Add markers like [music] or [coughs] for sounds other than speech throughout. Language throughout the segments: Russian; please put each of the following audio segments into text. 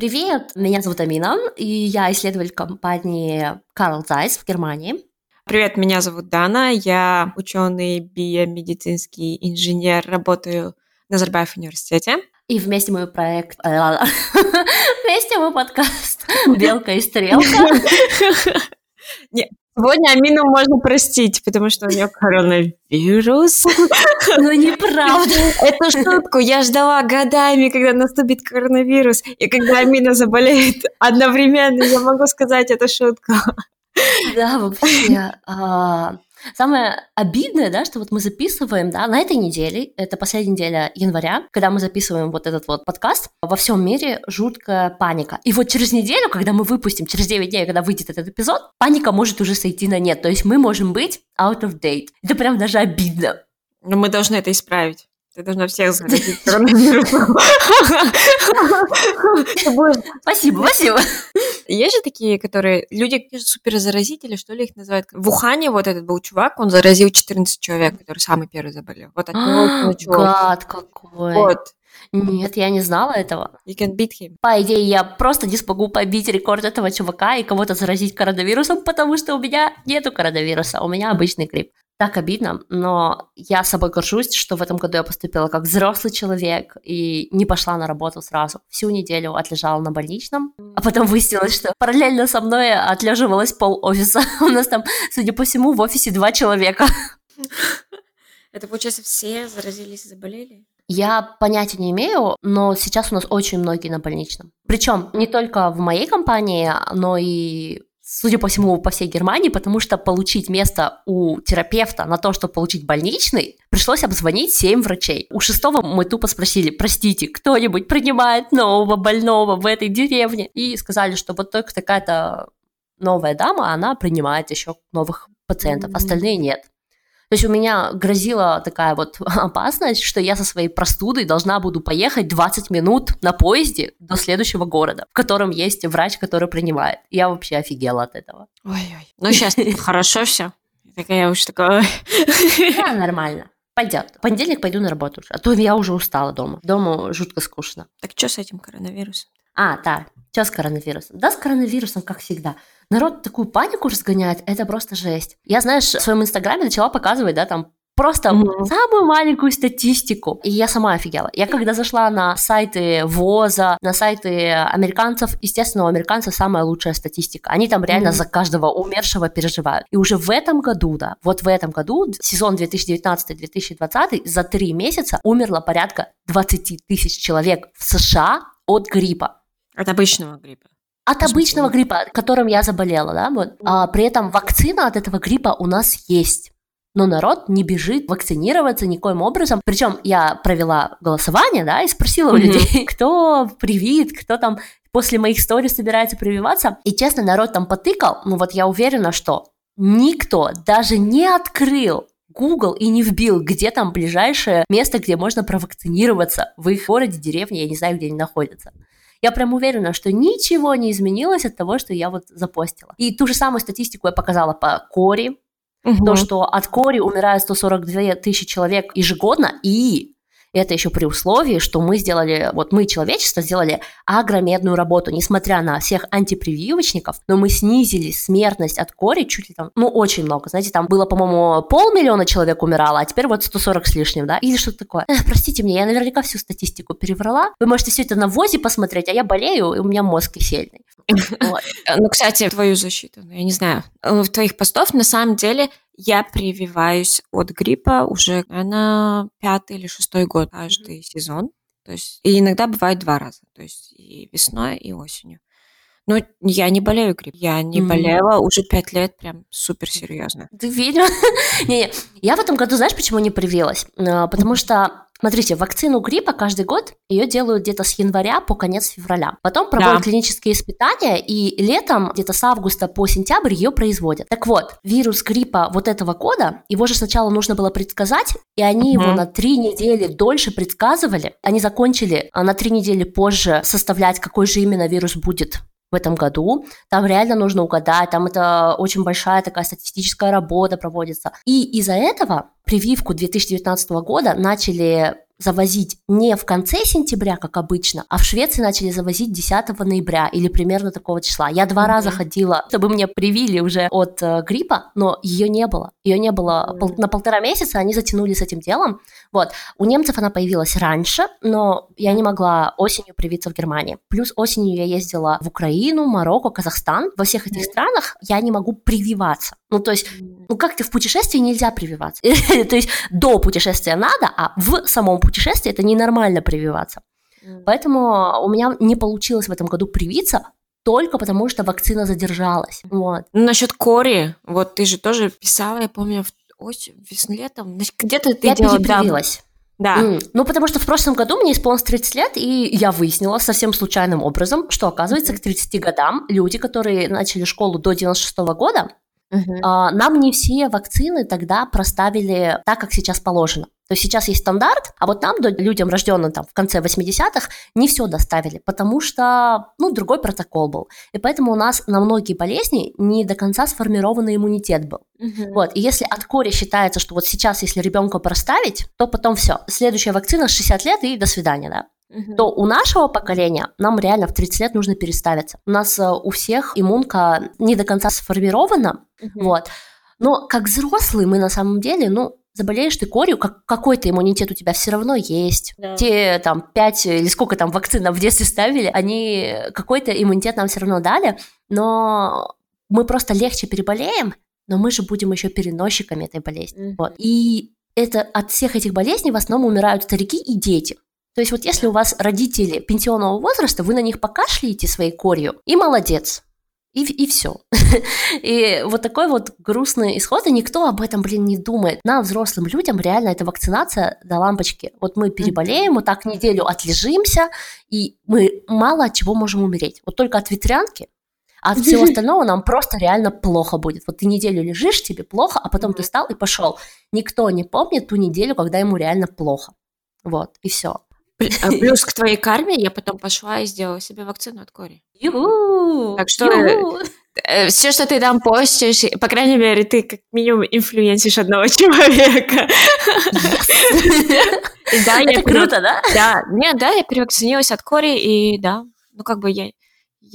Привет, меня зовут Амина, и я исследователь компании Carl Zeiss в Германии. Привет, меня зовут Дана, я ученый биомедицинский инженер, работаю на Назарбаев университете. И вместе мы проект... [laughs] Вместе мы подкаст «Белка и стрелка». [laughs] Нет, Сегодня Амину можно простить, потому что у нее коронавирус. [laughs] Ну, неправда. Это шутку. Я ждала годами, когда наступит коронавирус. И когда Амина заболеет одновременно, я могу сказать эту шутку. Да, вообще. Самое обидное, да, что вот мы записываем, да, на этой неделе, это последняя неделя января, когда мы записываем вот этот вот подкаст, во всем мире жуткая паника. И вот через неделю, когда мы выпустим, через 9 дней, когда выйдет этот эпизод, паника может уже сойти на нет. То есть мы можем быть out of date. Это прям даже обидно. Но мы должны это исправить. Ты должна всех заразить коронавирусом. [laughs] Спасибо, спасибо. Есть же такие, которые... Люди суперзаразители, что ли, их называют. В Ухане вот этот был чувак, он заразил 14 человек, который самый первый заболел. Вот от него началось. Гад какой. Вот. Нет, я не знала этого. You can beat him. По идее, я просто не смогу побить рекорд этого чувака и кого-то заразить коронавирусом, потому что у меня нету коронавируса, у меня обычный грипп так обидно, но я собой горжусь, что в этом году я поступила как взрослый человек и не пошла на работу сразу. Всю неделю отлежала на больничном, а потом выяснилось, что параллельно со мной отлеживалась пол офиса. [laughs] У нас там, судя по всему, в офисе два человека. Это, получается, все заразились и заболели? Я понятия не имею, но сейчас у нас очень многие на больничном. Причем не только в моей компании, но и судя по всему, по всей Германии, потому что получить место у терапевта на то, чтобы получить больничный, пришлось обзвонить 7 врачей. У шестого мы тупо спросили, простите, кто-нибудь принимает нового больного в этой деревне? И сказали, что вот только такая-то новая дама, она принимает еще новых пациентов, остальные нет. То есть у меня грозила такая вот [laughs] опасность, что я со своей простудой должна буду поехать 20 минут на поезде до следующего города, в котором есть врач, который принимает. Я вообще офигела от этого. Ой-ой. Ну, сейчас [laughs] хорошо все. Такая уж такая... Да, нормально. Пойдет. В понедельник пойду на работу уже. А то я уже устала дома. Дома жутко скучно. Так что с этим коронавирусом? А, да. Что с коронавирусом? Да, с коронавирусом, как всегда. Народ такую панику разгоняет, это просто жесть. Я, знаешь, в своем инстаграме начала показывать, да, там просто mm-hmm. самую маленькую статистику. И я сама офигела. Я когда зашла на сайты ВОЗа, на сайты американцев, естественно, у американцев самая лучшая статистика. Они там реально mm-hmm. за каждого умершего переживают. И уже в этом году, да, вот в этом году, сезон 2019-2020, за три месяца умерло порядка 20 тысяч человек в США от гриппа. От обычного гриппа. От обычного гриппа, которым я заболела, да, вот. А при этом вакцина от этого гриппа у нас есть. Но народ не бежит вакцинироваться никоим образом. Причем я провела голосование, да, и спросила у людей, [laughs] кто привит, кто там после моих сторис собирается прививаться. И честно, народ там потыкал. Ну вот я уверена, что никто даже не открыл Google и не вбил, где там ближайшее место, где можно провакцинироваться в их городе, деревне, я не знаю, где они находятся. Я прям уверена, что ничего не изменилось от того, что я вот запостила. И ту же самую статистику я показала по Кори, угу. то, что от Кори умирает 142 тысячи человек ежегодно, и это еще при условии, что мы сделали, вот мы, человечество, сделали агромедную работу, несмотря на всех антипрививочников, но мы снизили смертность от кори чуть ли там, ну, очень много. Знаете, там было, по-моему, полмиллиона человек умирало, а теперь вот 140 с лишним, да? Или что-то такое. Эх, простите меня, я наверняка всю статистику переврала. Вы можете все это на ВОЗе посмотреть, а я болею, и у меня мозг кисельный. [laughs] Ну, кстати, твою защиту, ну, я не знаю, в твоих постов на самом деле я прививаюсь от гриппа уже, на пятый или шестой год каждый сезон. То есть, и иногда бывает два раза. То есть и весной, и осенью. Но я не болею гриппом. Я не mm-hmm. болела уже пять лет, прям супер серьезно. Ты видела? [laughs] не, я в этом году, знаешь, почему не привилась? А, потому что Смотрите, вакцину гриппа каждый год ее делают где-то с января по конец февраля. Потом проводят да. клинические испытания, и летом, где-то с августа по сентябрь ее производят. Так вот, вирус гриппа вот этого года, его же сначала нужно было предсказать, и они угу. его на три недели дольше предсказывали. Они закончили а на три недели позже составлять, какой же именно вирус будет в этом году. Там реально нужно угадать, там это очень большая такая статистическая работа проводится. И из-за этого прививку 2019 года начали завозить не в конце сентября, как обычно, а в Швеции начали завозить 10 ноября или примерно такого числа. Я два mm-hmm. раза ходила, чтобы мне привили уже от э, гриппа, но ее не было. Ее не было mm-hmm. пол- на полтора месяца, они затянули с этим делом. Вот. У немцев она появилась раньше, но я не могла осенью привиться в Германии. Плюс осенью я ездила в Украину, Марокко, Казахстан. Во всех этих mm-hmm. странах я не могу прививаться. Ну, то есть, ну как ты в путешествии нельзя прививаться? [laughs] то есть до путешествия надо, а в самом путешествии это ненормально прививаться. Поэтому у меня не получилось в этом году привиться, только потому что вакцина задержалась. Вот. Ну, насчет кори, вот ты же тоже писала, я помню, в осень, весной, летом, где-то ты я делала... перепривилась. Да. Mm. Ну, потому что в прошлом году мне исполнилось 30 лет, и я выяснила совсем случайным образом, что, оказывается, к 30 годам люди, которые начали школу до 96 -го года, Uh-huh. Нам не все вакцины тогда проставили так, как сейчас положено. То есть сейчас есть стандарт, а вот нам, людям, рожденным там в конце 80-х, не все доставили, потому что, ну, другой протокол был. И поэтому у нас на многие болезни не до конца сформированный иммунитет был. Uh-huh. Вот, и если от кори считается, что вот сейчас, если ребенка проставить, то потом все, следующая вакцина 60 лет и до свидания, да угу. то у нашего поколения нам реально в 30 лет нужно переставиться. У нас э, у всех иммунка не до конца сформирована, угу. вот. Но как взрослый мы на самом деле, ну, заболеешь ты корью, как, какой-то иммунитет у тебя все равно есть. Да. Те там 5 или сколько там вакцин в детстве ставили, они какой-то иммунитет нам все равно дали, но мы просто легче переболеем, но мы же будем еще переносчиками этой болезни. Mm-hmm. Вот. И это от всех этих болезней в основном умирают старики и дети. То есть вот если у вас родители пенсионного возраста, вы на них покашляете своей корью, и молодец. И, и все. [laughs] и вот такой вот грустный исход, и никто об этом, блин, не думает. Нам, взрослым людям, реально эта вакцинация до лампочки. Вот мы переболеем, вот так неделю отлежимся, и мы мало от чего можем умереть. Вот только от ветрянки, а от всего [laughs] остального нам просто реально плохо будет. Вот ты неделю лежишь, тебе плохо, а потом ты встал и пошел. Никто не помнит ту неделю, когда ему реально плохо. Вот, и все. А [laughs] плюс к твоей карме я потом пошла и сделала себе вакцину от кори. Ю-ху! Так что э, все, что ты там постишь, по крайней мере, ты как минимум инфлюенсишь одного [laughs] человека. [laughs] Да, Это круто, да? Да, нет, да, я перевакцинировалась от кори, и да, ну как бы я...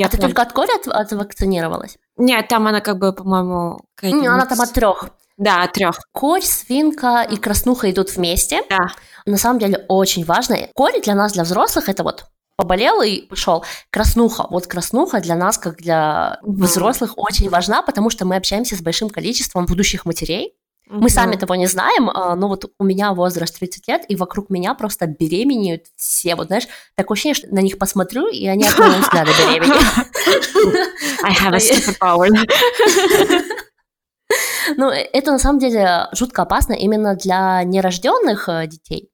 А ты только от кори отвакцинировалась? Нет, там она как бы, по-моему... Она там от трех. Да, от трех. Корь, свинка и краснуха идут вместе. Да. На самом деле очень важно. Корь для нас, для взрослых, это вот поболел и пошел. Краснуха. Вот краснуха для нас, как для взрослых, очень важна, потому что мы общаемся с большим количеством будущих матерей. Мы сами того не знаем, а, но вот у меня возраст 30 лет, и вокруг меня просто беременеют все. Вот знаешь, такое ощущение, что на них посмотрю, и они от моего взгляда беременеют. [laughs] I have a superpower. [laughs] [laughs] Ну, это на самом деле жутко опасно именно для нерожденных э, детей.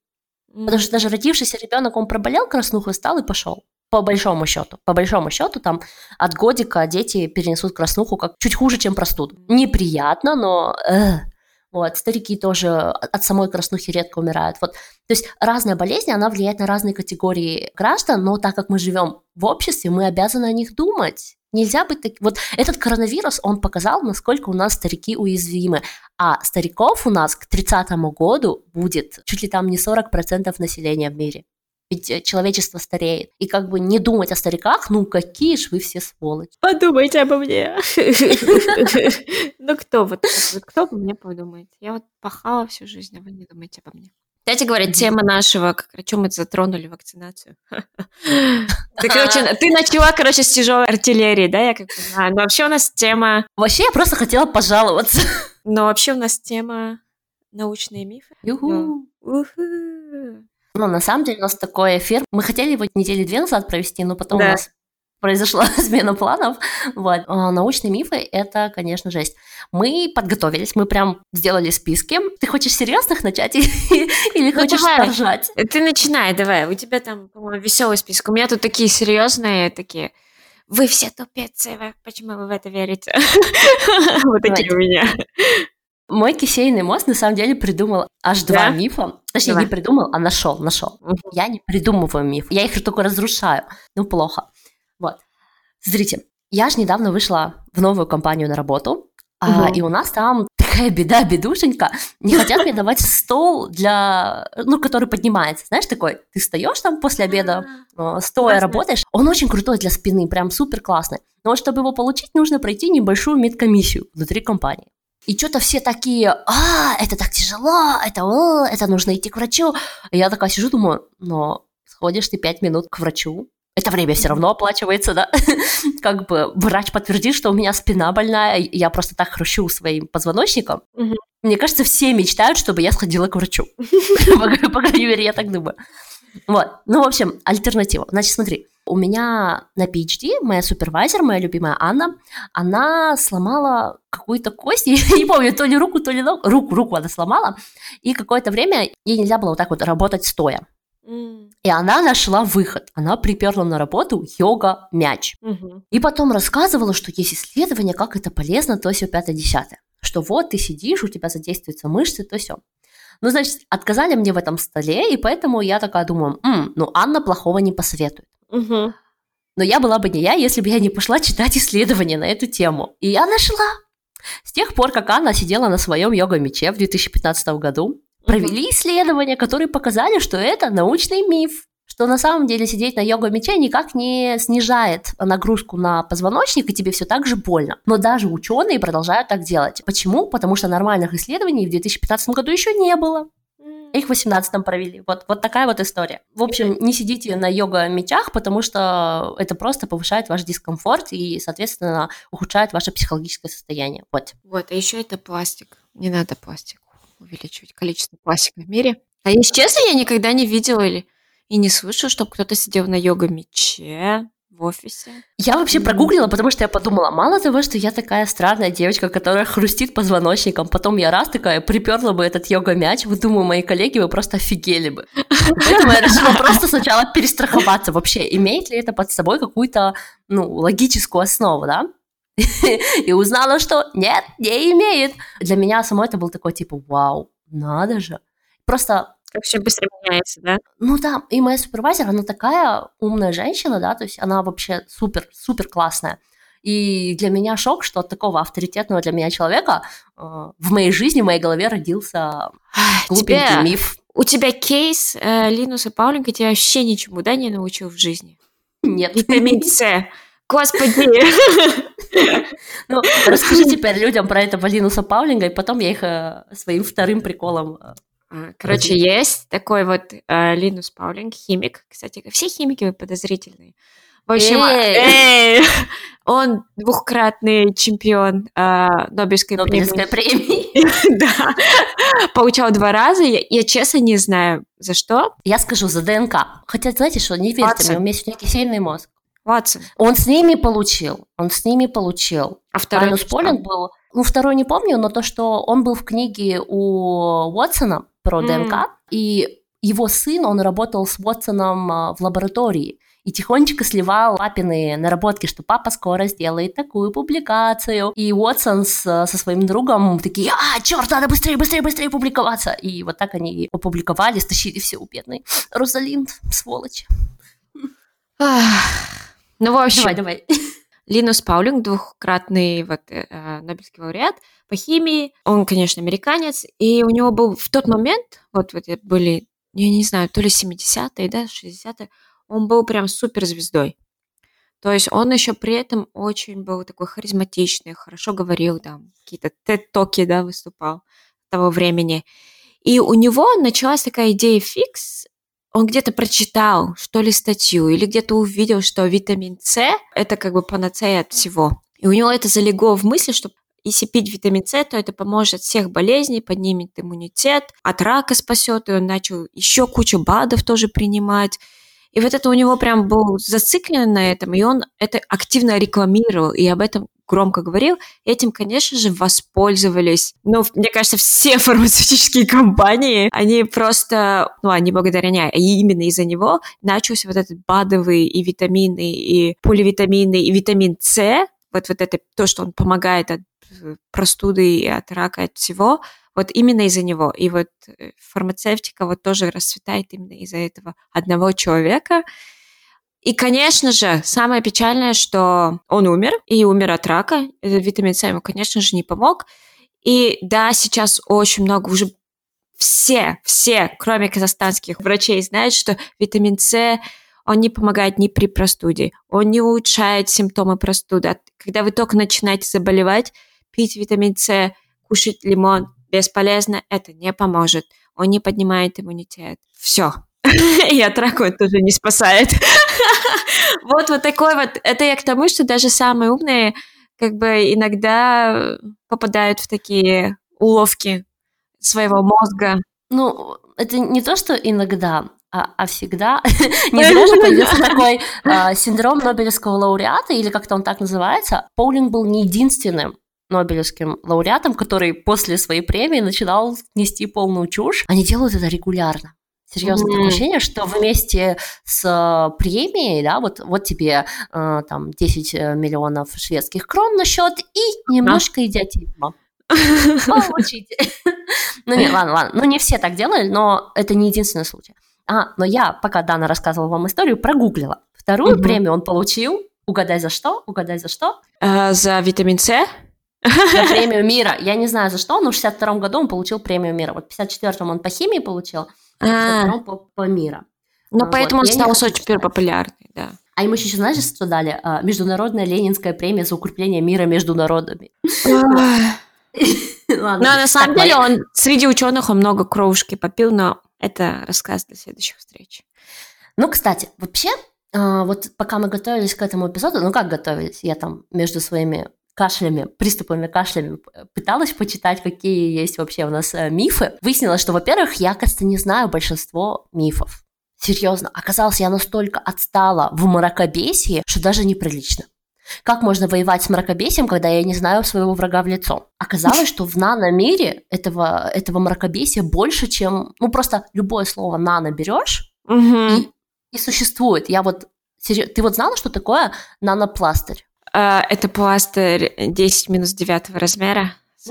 Потому что даже родившийся ребенок, он проболел краснуху, стал и пошел. По большому счету. По большому счету, там от годика дети перенесут краснуху как чуть хуже, чем простуду. Неприятно, но... Эх. Вот, старики тоже от самой краснухи редко умирают. Вот. То есть разная болезнь, она влияет на разные категории граждан, но так как мы живем в обществе, мы обязаны о них думать. Нельзя быть таким. Вот этот коронавирус, он показал, насколько у нас старики уязвимы. А стариков у нас к 30 году будет чуть ли там не 40% населения в мире. Ведь э, человечество стареет. И как бы не думать о стариках, ну какие же вы все сволочи. Подумайте обо мне. [laughs] Ну кто вот, кто обо мне подумает? Я вот пахала всю жизнь, а вы не думаете обо мне. Кстати говоря, тема нашего, как, о чем мы затронули, вакцинацию. [laughs] Ты, короче, ты начала, короче, с тяжелой артиллерии, да, я как понимаю. Но вообще у нас тема... Вообще я просто хотела пожаловаться. [laughs] Но вообще у нас тема научные мифы. Юху. Ну, на самом деле у нас такой эфир. Мы хотели его недели две назад провести, но потом да. у нас произошла [laughs] смена планов. Вот. А, научные мифы — это, конечно, жесть. Мы подготовились, мы прям сделали списки. Ты хочешь серьезных начать [laughs] или ну, хочешь давай. ржать? Ты начинай, давай. У тебя там, по-моему, веселый список. У меня тут такие серьезные, такие... Вы все тупицы, почему вы в это верите? [laughs] Вот такие у меня. Мой кисейный мозг на самом деле придумал аж два мифа. Точнее, не придумал, а нашел, нашел. Я не придумываю миф. Я их только разрушаю. Ну, плохо. Смотрите, я же недавно вышла в новую компанию на работу, А, и у нас там такая беда, бедушенька, не хотят мне давать стол для, ну, который поднимается, знаешь, такой, ты встаешь там после обеда, а, э, стоя работаешь, он очень крутой для спины, прям супер классный, но чтобы его получить, нужно пройти небольшую медкомиссию внутри компании. И что-то все такие, а, это так тяжело, это, о, это нужно идти к врачу. И я такая сижу, думаю, но сходишь ты пять минут к врачу, это время все равно оплачивается, да. [laughs] как бы врач подтвердит, что у меня спина больная, я просто так хрущу своим позвоночником. Мне кажется, все мечтают, чтобы я сходила к врачу. [laughs] По крайней мере, я так думаю. Вот. Ну, в общем, альтернатива. Значит, смотри, у меня на PhD моя супервайзер, моя любимая Анна, она сломала какую-то кость, [laughs] я не помню, то ли руку, то ли ногу, руку, руку она сломала, и какое-то время ей нельзя было вот так вот работать стоя. И она нашла выход. Она приперла на работу йога-мяч. Угу. И потом рассказывала, что есть исследования, как это полезно, то все пятое-десятое. Что вот ты сидишь, у тебя задействуются мышцы, то все. Ну, значит, отказали мне в этом столе, и поэтому я такая думаю, М, ну, Анна плохого не посоветует. Угу. Но я была бы не я, если бы я не пошла читать исследования на эту тему. И я нашла. С тех пор, как Анна сидела на своем йога-мече в 2015 году, провели исследования, которые показали, что это научный миф что на самом деле сидеть на йога-мече никак не снижает нагрузку на позвоночник, и тебе все так же больно. Но даже ученые продолжают так делать. Почему? Потому что нормальных исследований в 2015 году еще не было. Их в 18 провели. Вот, вот такая вот история. В общем, не сидите на йога-мечах, потому что это просто повышает ваш дискомфорт и, соответственно, ухудшает ваше психологическое состояние. Вот. Вот, а еще это пластик. Не надо пластик увеличивать количество пластика в мире. А если честно, я никогда не видела или и не слышала, чтобы кто-то сидел на йога-мече в офисе. Я вообще прогуглила, потому что я подумала, мало того, что я такая странная девочка, которая хрустит позвоночником, потом я раз такая приперла бы этот йога-мяч, вы думаю, мои коллеги вы просто офигели бы. Поэтому я решила просто сначала перестраховаться вообще, имеет ли это под собой какую-то, ну, логическую основу, да? [laughs] и узнала, что нет, не имеет. Для меня самой это был такой типа, вау, надо же. Просто как все быстро меняется, да? Ну да, и моя супервайзер, она такая умная женщина, да, то есть она вообще супер, супер классная. И для меня шок, что от такого авторитетного для меня человека э, в моей жизни, в моей голове родился глупенький Тебе... миф. У тебя кейс э, Линуса Пауленко тебя вообще ничему, да, не научил в жизни? Нет. Витамин С. [laughs] Господи! [laughs] Ну, расскажи теперь [laughs] людям про этого Линуса Паулинга, и потом я их э, своим вторым приколом э, а, Короче, есть такой вот э, Линус Паулинг, химик. Кстати, все химики подозрительные. В общем, эй! [laughs] Он двухкратный чемпион э, Нобелевской, Нобелевской премии. да. Получал два раза. Я, я честно не знаю, за что. Я скажу, за ДНК. Хотя, знаете что, не верьте мне, у меня сегодня кисельный мозг. Ватсон. Он с ними получил. Он с ними получил. А второй Линус Полинг был... Ну, второй не помню, но то, что он был в книге у Уотсона, про mm. ДНК, и его сын, он работал с Уотсоном а, в лаборатории и тихонечко сливал папины наработки, что папа скоро сделает такую публикацию. И Уотсон с, со своим другом такие, а, черт, надо быстрее, быстрее, быстрее публиковаться. И вот так они опубликовали, стащили все у бедной Розалинд, сволочь. Ну, в общем, давай, давай. [laughs] Линус Паулинг, двухкратный вот, э, Нобелевский лауреат по химии. Он, конечно, американец, и у него был в тот момент, вот, вот были, я не знаю, то ли 70-е, да, 60-е, он был прям суперзвездой. То есть он еще при этом очень был такой харизматичный, хорошо говорил, там, какие-то тет-токи, да, выступал того времени. И у него началась такая идея фикс, он где-то прочитал, что ли, статью, или где-то увидел, что витамин С – это как бы панацея от всего. И у него это залегло в мысли, что если пить витамин С, то это поможет всех болезней, поднимет иммунитет, от рака спасет, и он начал еще кучу БАДов тоже принимать. И вот это у него прям был зациклен на этом, и он это активно рекламировал, и об этом громко говорил, этим, конечно же, воспользовались. Ну, мне кажется, все [laughs] фармацевтические компании, они просто, ну, они благодаря не, и именно из-за него начался вот этот БАДовый и витамины, и поливитамины, и витамин С, вот, вот это то, что он помогает от э, простуды и от рака, от всего, вот именно из-за него. И вот э, фармацевтика вот тоже расцветает именно из-за этого одного человека. И, конечно же, самое печальное, что он умер, и умер от рака. Витамин С ему, конечно же, не помог. И да, сейчас очень много уже все, все, кроме казахстанских врачей, знают, что витамин С, он не помогает ни при простуде, он не улучшает симптомы простуды. Когда вы только начинаете заболевать, пить витамин С, кушать лимон бесполезно, это не поможет. Он не поднимает иммунитет. Все. [laughs] И от рака тоже не спасает. [laughs] Вот вот такой вот. Это я к тому, что даже самые умные как бы иногда попадают в такие уловки своего мозга. Ну, это не то, что иногда, а, а всегда. [laughs] не зря же [laughs] появился такой а, синдром Нобелевского лауреата, или как-то он так называется. Поулинг был не единственным Нобелевским лауреатом, который после своей премии начинал нести полную чушь. Они делают это регулярно. Серьезно, mm-hmm. такое ощущение, что вместе с э, премией, да, вот, вот тебе э, там 10 э, миллионов шведских крон на счет и немножко идиотизма. [laughs] Получите. [laughs] Ну нет, [laughs] ладно, ладно. Ну не все так делали, но это не единственный случай. А, но я, пока Дана рассказывала вам историю, прогуглила. Вторую премию он получил. Угадай за что? Угадай за что? За витамин С? За премию мира. Я не знаю за что, но в 62 году он получил премию мира. Вот в 54-м он по химии получил, а в 62-м по, по мира. Ну, поэтому он стал супер популярный, да. А ему еще, знаешь, что дали? А, Международная Ленинская премия за укрепление мира между народами. [laughs] Но на самом деле он среди ученых он много кровушки попил, но это рассказ для следующих встреч. Ну, кстати, вообще, а, вот пока мы готовились к этому эпизоду, ну как готовились, я там между своими кашлями, приступами кашлями пыталась почитать, какие есть вообще у нас э, мифы. Выяснилось, что, во-первых, я, кажется, не знаю большинство мифов. Серьезно, оказалось, я настолько отстала в мракобесии, что даже неприлично. Как можно воевать с мракобесием, когда я не знаю своего врага в лицо? Оказалось, что в нано-мире этого, этого мракобесия больше, чем... Ну, просто любое слово «нано» берешь, и, и существует. Я вот... Ты вот знала, что такое нанопластырь? А, это пластырь 10 минус 9 размера. [laughs]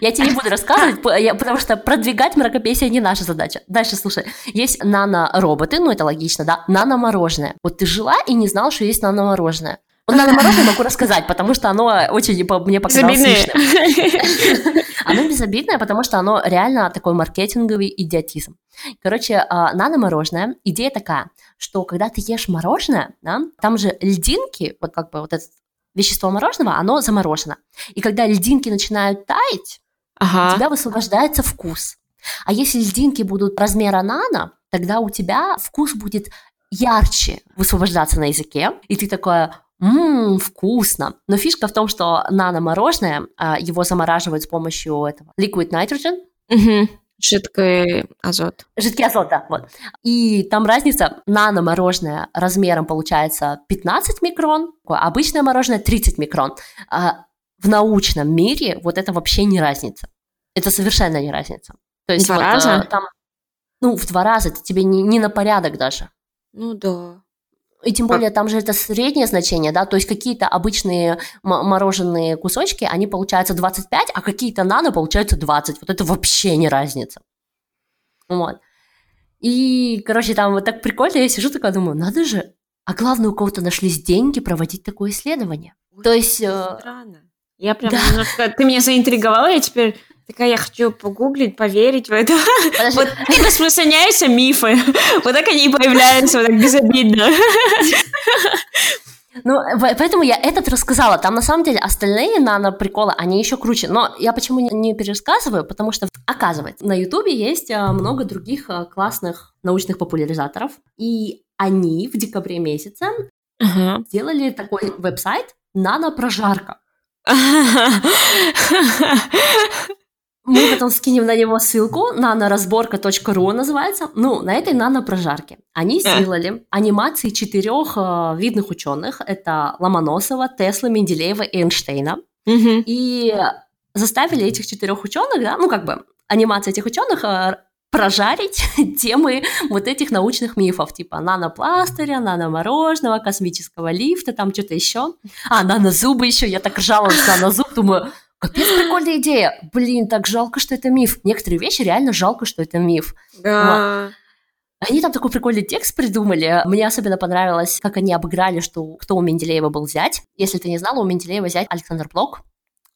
Я тебе не буду рассказывать, потому что продвигать мракопесие не наша задача. Дальше, слушай, есть нано-роботы, ну это логично, да, нано-мороженое. Вот ты жила и не знала, что есть нано-мороженое. Вот нано-мороженое могу рассказать, потому что оно очень мне показалось смешным. [laughs] Оно безобидное, потому что оно реально такой маркетинговый идиотизм. Короче, а, нано-мороженое, идея такая, что когда ты ешь мороженое, да, там же льдинки, вот как бы вот это вещество мороженого, оно заморожено. И когда льдинки начинают таять, ага. у тебя высвобождается вкус. А если льдинки будут размера нано, тогда у тебя вкус будет ярче высвобождаться на языке, и ты такое, ммм, вкусно. Но фишка в том, что нано-мороженое, а, его замораживают с помощью этого liquid nitrogen, угу. Жидкий азот. Жидкий азот, да, вот. И там разница, нано-мороженое размером получается 15 микрон, обычное мороженое 30 микрон. А в научном мире вот это вообще не разница. Это совершенно не разница. То есть два вот, раза? Э, там, ну, в два раза, это тебе не, не на порядок даже. Ну да. И тем более там же это среднее значение, да, то есть какие-то обычные мороженые кусочки, они получаются 25, а какие-то нано получаются 20. Вот это вообще не разница. Вот. И, короче, там вот так прикольно, я сижу такая, думаю, надо же, а главное, у кого-то нашлись деньги проводить такое исследование. Ой, то есть... Э, странно. Я прям да. немножко... Ты меня заинтриговала, я теперь такая, я хочу погуглить, поверить в это. Вот распространяются мифы. Вот так они и появляются, вот так безобидно. Ну, поэтому я этот рассказала. Там на самом деле остальные нано-приколы, они еще круче. Но я почему не, пересказываю? Потому что, оказывается, на Ютубе есть а, много других а, классных научных популяризаторов. И они в декабре месяце uh-huh. сделали такой веб-сайт «Нано-прожарка». [laughs] Мы потом скинем на него ссылку, наноразборка.ру называется. Ну, на этой нанопрожарке. Они сделали анимации четырех э, видных ученых. Это Ломоносова, Тесла, Менделеева и Эйнштейна. И заставили этих четырех ученых, да, ну как бы анимация этих ученых э, прожарить [laughs] темы вот этих научных мифов, типа нанопластыря, наномороженого, космического лифта, там что-то еще. А, нанозубы еще, я так ржала с нанозуб, думаю, Капец, прикольная идея. Блин, так жалко, что это миф. Некоторые вещи реально жалко, что это миф. Да. Они там такой прикольный текст придумали. Мне особенно понравилось, как они обыграли, что кто у Менделеева был взять. Если ты не знала, у Менделеева взять Александр Блок.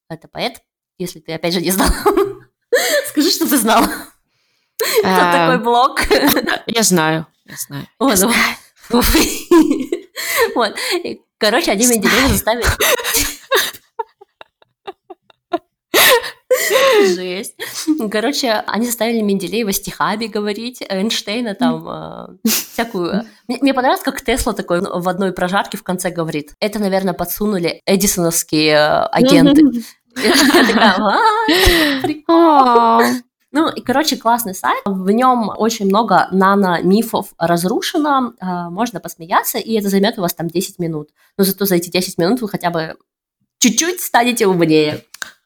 Это поэт. Если ты, опять же, не знал, [laughs] скажи, что ты знал. [laughs] Кто такой Блок? Я знаю, я знаю. [laughs] Вот. Короче, они Менделеева заставили... [laughs] Жесть. Короче, они заставили Менделеева стихами говорить, Эйнштейна там э, всякую. Мне, мне понравилось, как Тесла такой в одной прожарке в конце говорит. Это, наверное, подсунули эдисоновские э, агенты. [laughs] Ну, и, короче, классный сайт. В нем очень много нано-мифов разрушено. Э, можно посмеяться, и это займет у вас там 10 минут. Но зато за эти 10 минут вы хотя бы чуть-чуть станете умнее.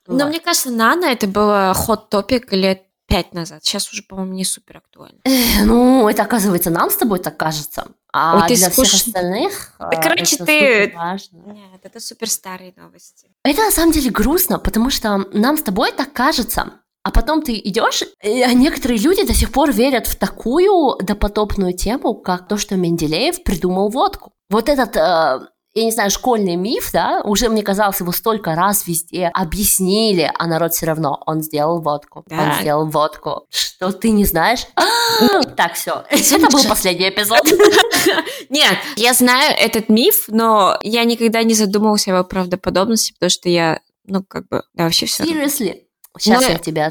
Но вот. мне кажется, нано это было ход топик лет пять назад. Сейчас уже, по-моему, не супер актуально. ну, это, оказывается, нам с тобой так кажется. А Ой, ты для скуш... всех остальных да, Короче, это ты... важно. Нет, это супер старые новости. Это на самом деле грустно, потому что нам с тобой так кажется. А потом ты идешь, и некоторые люди до сих пор верят в такую допотопную тему, как то, что Менделеев придумал водку. Вот этот э, я не знаю, школьный миф, да, уже, мне казалось, его столько раз везде объяснили, а народ все равно, он сделал водку, да. он сделал водку. Что ты не знаешь? [gasps] Так, все. Это был последний эпизод. [laughs] Нет, я знаю этот миф, но я никогда не задумывался о его правдоподобности, потому что я, ну, как бы, да, вообще все. Seriously? Сейчас ну, я тебе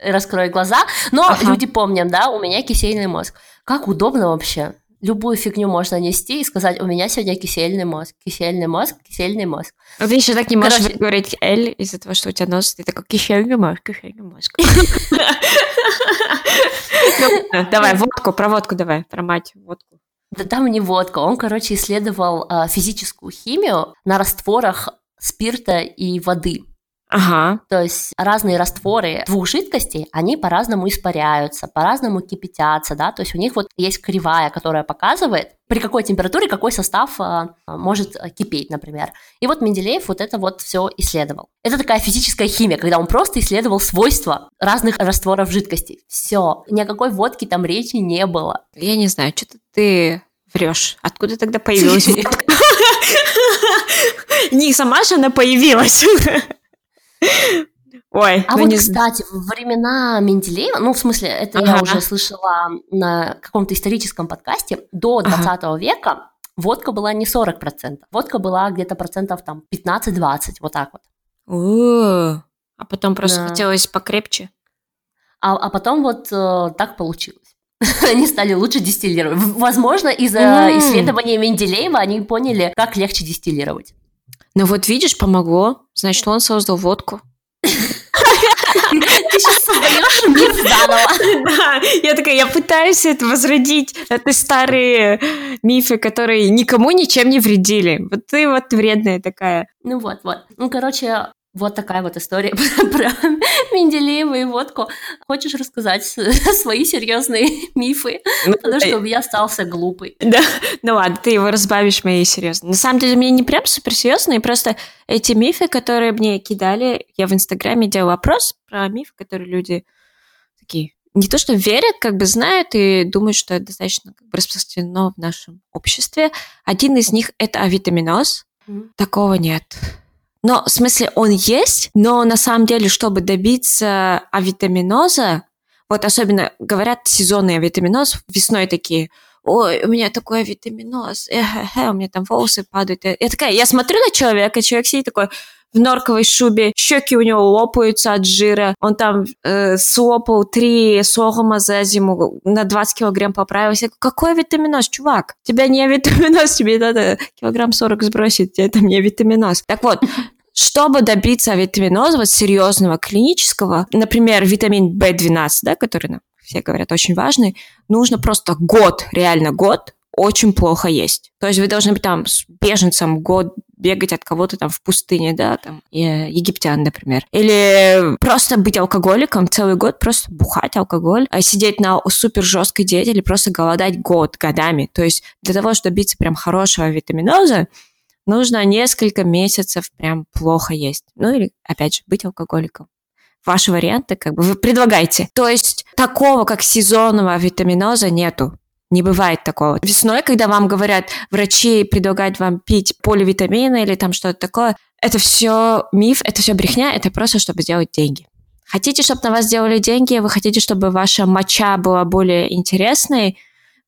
раскрою глаза. Но ага. люди помнят, да, у меня кисельный мозг. Как удобно вообще любую фигню можно нести и сказать, у меня сегодня кисельный мозг, кисельный мозг, кисельный мозг. А ты еще так не можешь Короче... говорить «Л» из-за того, что у тебя нос, ты такой «кисельный мозг, кисельный мозг». [laughs] Ну, давай, водку, про водку давай, про мать, водку. Да там не водка, он, короче, исследовал а, физическую химию на растворах спирта и воды. Ага. То есть разные растворы двух жидкостей, они по-разному испаряются, по-разному кипятятся, да, то есть у них вот есть кривая, которая показывает, при какой температуре какой состав а, может кипеть, например. И вот Менделеев вот это вот все исследовал. Это такая физическая химия, когда он просто исследовал свойства разных растворов жидкостей. Все, ни о какой водке там речи не было. Я не знаю, что-то ты врешь. Откуда тогда появилась водка? [laughs] Не сама же она появилась. Ой, а ну вот, не... кстати, во времена Менделеева, ну, в смысле, это ага. я уже слышала на каком-то историческом подкасте, до 20 ага. века водка была не 40%, водка была где-то процентов там 15-20, вот так вот. О, а потом просто да. хотелось покрепче. А, а потом вот э, так получилось. [laughs] они стали лучше дистиллировать. Возможно, из-за mm. исследования Менделеева они поняли, как легче дистиллировать. Ну вот видишь, помогло. Значит, он создал водку. Ты сейчас создаешь мир заново. Да, я такая, я пытаюсь это возродить. Это старые мифы, которые никому ничем не вредили. Вот ты вот вредная такая. Ну вот, вот. Ну, короче, вот такая вот история [laughs] про Менделеева и водку. Хочешь рассказать [laughs] свои серьезные мифы? Ну, Потому что я остался глупый. Да, ну ладно, ты его разбавишь моей серьезно. На самом деле, мне не прям суперсерьезные, просто эти мифы, которые мне кидали, я в Инстаграме делала опрос про мифы, которые люди такие не то что верят, как бы знают и думают, что это достаточно как бы, распространено в нашем обществе. Один из них – это авитаминоз. Mm. Такого нет. Но, в смысле, он есть, но на самом деле, чтобы добиться авитаминоза, вот особенно говорят сезонный авитаминоз, весной такие, ой, у меня такой авитаминоз, эх, эх, у меня там волосы падают. Я такая, я смотрю на человека, человек сидит такой, в норковой шубе, щеки у него лопаются от жира, он там э, слопал три согума за зиму, на 20 килограмм поправился. Какой витаминоз, чувак? Тебя не витаминоз, тебе надо килограмм 40 сбросить, это мне витаминоз. Так вот, [laughs] чтобы добиться витаминоза вот серьезного, клинического, например, витамин В12, да, который нам все говорят очень важный, нужно просто год, реально год очень плохо есть. То есть вы должны быть там с беженцем год бегать от кого-то там в пустыне, да, там, египтян, например. Или просто быть алкоголиком целый год, просто бухать алкоголь, а сидеть на супер жесткой диете или просто голодать год, годами. То есть для того, чтобы добиться прям хорошего витаминоза, нужно несколько месяцев прям плохо есть. Ну или, опять же, быть алкоголиком ваши варианты, как бы вы предлагаете. То есть такого, как сезонного витаминоза, нету. Не бывает такого. Весной, когда вам говорят, врачи предлагают вам пить поливитамины или там что-то такое, это все миф, это все брехня, это просто чтобы сделать деньги. Хотите, чтобы на вас сделали деньги, вы хотите, чтобы ваша моча была более интересной,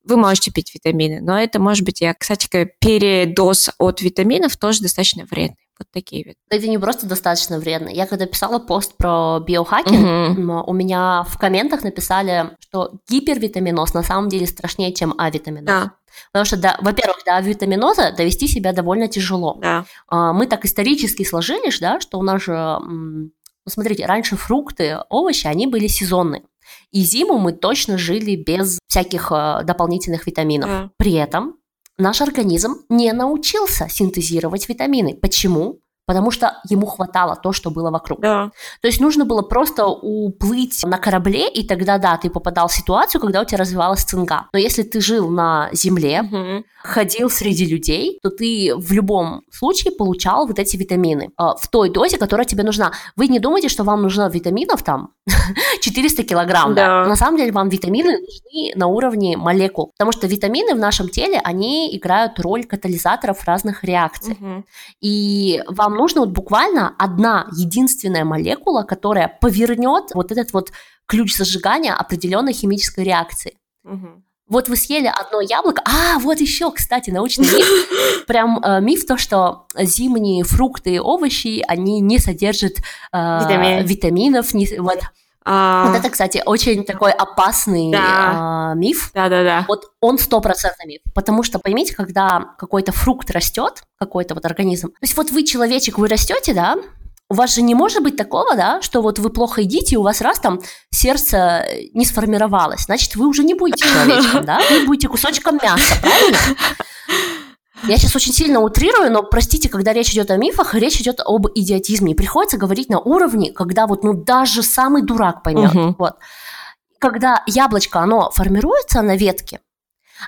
вы можете пить витамины, но это может быть, я, кстати, передоз от витаминов тоже достаточно вредный. Вот такие вот. Это не просто достаточно вредно. Я когда писала пост про биохакинг, угу. у меня в комментах написали, что гипервитаминоз на самом деле страшнее, чем авитаминоз. Да. Потому что, да, во-первых, до авитаминоза довести себя довольно тяжело. Да. А, мы так исторически сложились, да, что у нас же, ну, смотрите, раньше фрукты, овощи, они были сезонные. И зиму мы точно жили без всяких э, дополнительных витаминов. Да. При этом наш организм не научился синтезировать витамины. Почему? Потому что ему хватало то, что было вокруг. Да. То есть нужно было просто уплыть на корабле, и тогда, да, ты попадал в ситуацию, когда у тебя развивалась цинга. Но если ты жил на земле, угу. ходил среди людей, то ты в любом случае получал вот эти витамины э, в той дозе, которая тебе нужна. Вы не думайте, что вам нужно витаминов там [laughs] 400 килограмм. Да. Да? На самом деле вам витамины нужны на уровне молекул, потому что витамины в нашем теле, они играют роль катализаторов разных реакций. Угу. И вам нужно вот буквально одна единственная молекула, которая повернет вот этот вот ключ зажигания определенной химической реакции. Угу. Вот вы съели одно яблоко. А, вот еще, кстати, научный миф. [laughs] Прям э, миф то, что зимние фрукты и овощи, они не содержат э, Витамин. витаминов. Не, вот. А... Вот это, кстати, очень такой опасный да. а, миф. Да-да-да. Вот он стопроцентный миф. Потому что, поймите, когда какой-то фрукт растет, какой-то вот организм, то есть вот вы человечек, вы растете, да, у вас же не может быть такого, да, что вот вы плохо едите, и у вас раз там сердце не сформировалось, значит, вы уже не будете человечком, [laughs] да, вы будете кусочком мяса, правильно? Я сейчас очень сильно утрирую, но простите, когда речь идет о мифах, речь идет об идиотизме. И приходится говорить на уровне, когда вот ну даже самый дурак поймет. Угу. Вот. Когда яблочко, оно формируется на ветке,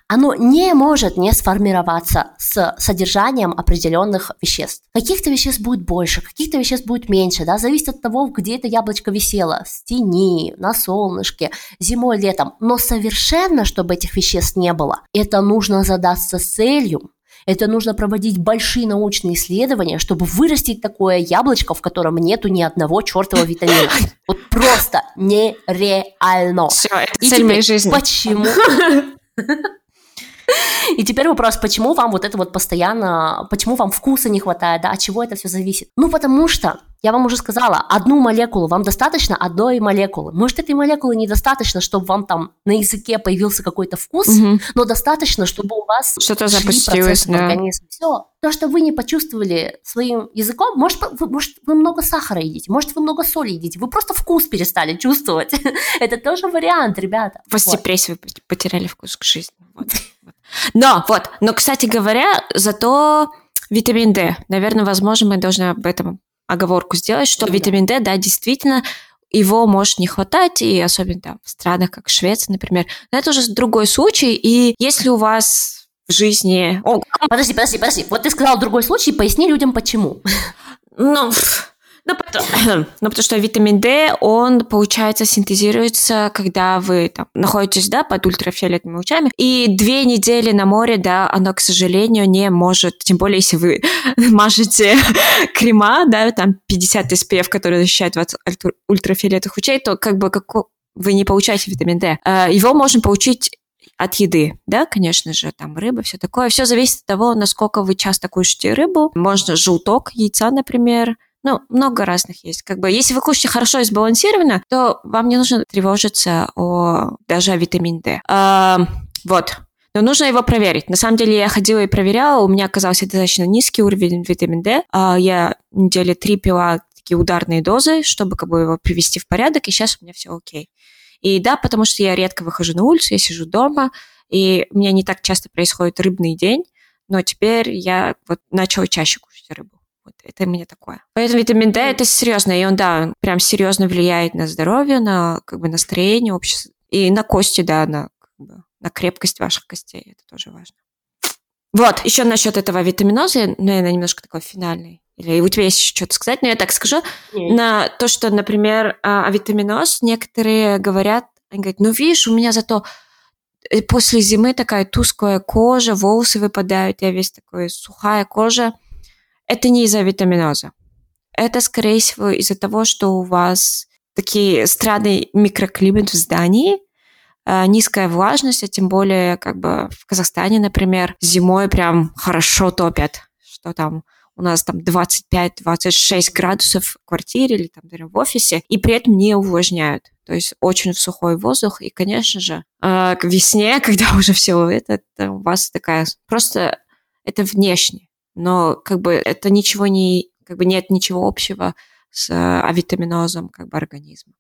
оно не может не сформироваться с содержанием определенных веществ. Каких-то веществ будет больше, каких-то веществ будет меньше, да, зависит от того, где это яблочко висело, в тени, на солнышке, зимой, летом. Но совершенно, чтобы этих веществ не было, это нужно задаться целью, это нужно проводить большие научные исследования, чтобы вырастить такое яблочко, в котором нету ни одного чертового витамина. [laughs] Вот просто нереально. Все, это И цель моей жизни. Почему? [laughs] [laughs] И теперь вопрос, почему вам вот это вот постоянно, почему вам вкуса не хватает, да, от чего это все зависит? Ну, потому что я вам уже сказала, одну молекулу, вам достаточно одной молекулы. Может, этой молекулы недостаточно, чтобы вам там на языке появился какой-то вкус, угу. но достаточно, чтобы у вас что-то запустилось, да. организм. Все. То, что вы не почувствовали своим языком, может вы, может, вы много сахара едите, может, вы много соли едите, вы просто вкус перестали чувствовать. [laughs] Это тоже вариант, ребята. В вот. депрессии вы потеряли вкус к жизни. Но, вот, но, кстати говоря, зато витамин D, наверное, возможно, мы должны об этом оговорку сделать, что да. витамин D, да, действительно, его может не хватать, и особенно там, в странах, как Швеция, например. Но это уже другой случай, и если у вас в жизни... О, подожди, подожди, подожди. Вот ты сказал другой случай, поясни людям, почему. Ну, ну, потому, [coughs] ну, потому что витамин D, он, получается, синтезируется, когда вы там, находитесь, да, под ультрафиолетовыми лучами, и две недели на море, да, оно, к сожалению, не может, тем более, если вы [laughs] мажете [laughs] крема, да, там 50 SPF, которые защищают вас от ультрафиолетовых лучей, то как бы как вы не получаете витамин D. Э, его можно получить от еды, да, конечно же, там рыба, все такое. Все зависит от того, насколько вы часто кушаете рыбу. Можно желток яйца, например, ну, много разных есть. Как бы, если вы кушаете хорошо и сбалансированно, то вам не нужно тревожиться о даже о витамин D. А, вот. Но нужно его проверить. На самом деле я ходила и проверяла, у меня оказался достаточно низкий уровень витамин D. А, я недели три пила такие ударные дозы, чтобы как бы его привести в порядок, и сейчас у меня все окей. И да, потому что я редко выхожу на улицу, я сижу дома, и у меня не так часто происходит рыбный день, но теперь я вот начала чаще кушать. Вот это мне такое. Поэтому витамин D это серьезно, и он, да, прям серьезно влияет на здоровье, на как бы настроение общества, и на кости, да, на, как бы, на крепкость ваших костей. Это тоже важно. Вот, еще насчет этого витаминоза, наверное, немножко такой финальный. Или у тебя есть еще что-то сказать? Но я так скажу. Нет. На то, что, например, а, а витаминоз некоторые говорят, они говорят, ну, видишь, у меня зато э, после зимы такая тусклая кожа, волосы выпадают, я весь такой сухая кожа. Это не из-за витаминоза. Это, скорее всего, из-за того, что у вас такие странный микроклимат в здании, э, низкая влажность, а тем более как бы в Казахстане, например, зимой прям хорошо топят, что там у нас там 25-26 градусов в квартире или там в офисе, и при этом не увлажняют. То есть очень сухой воздух, и, конечно же, э, к весне, [laughs] когда уже все это, это у вас такая просто это внешне, но как бы это ничего не, как бы нет ничего общего с э, авитаминозом как бы организма.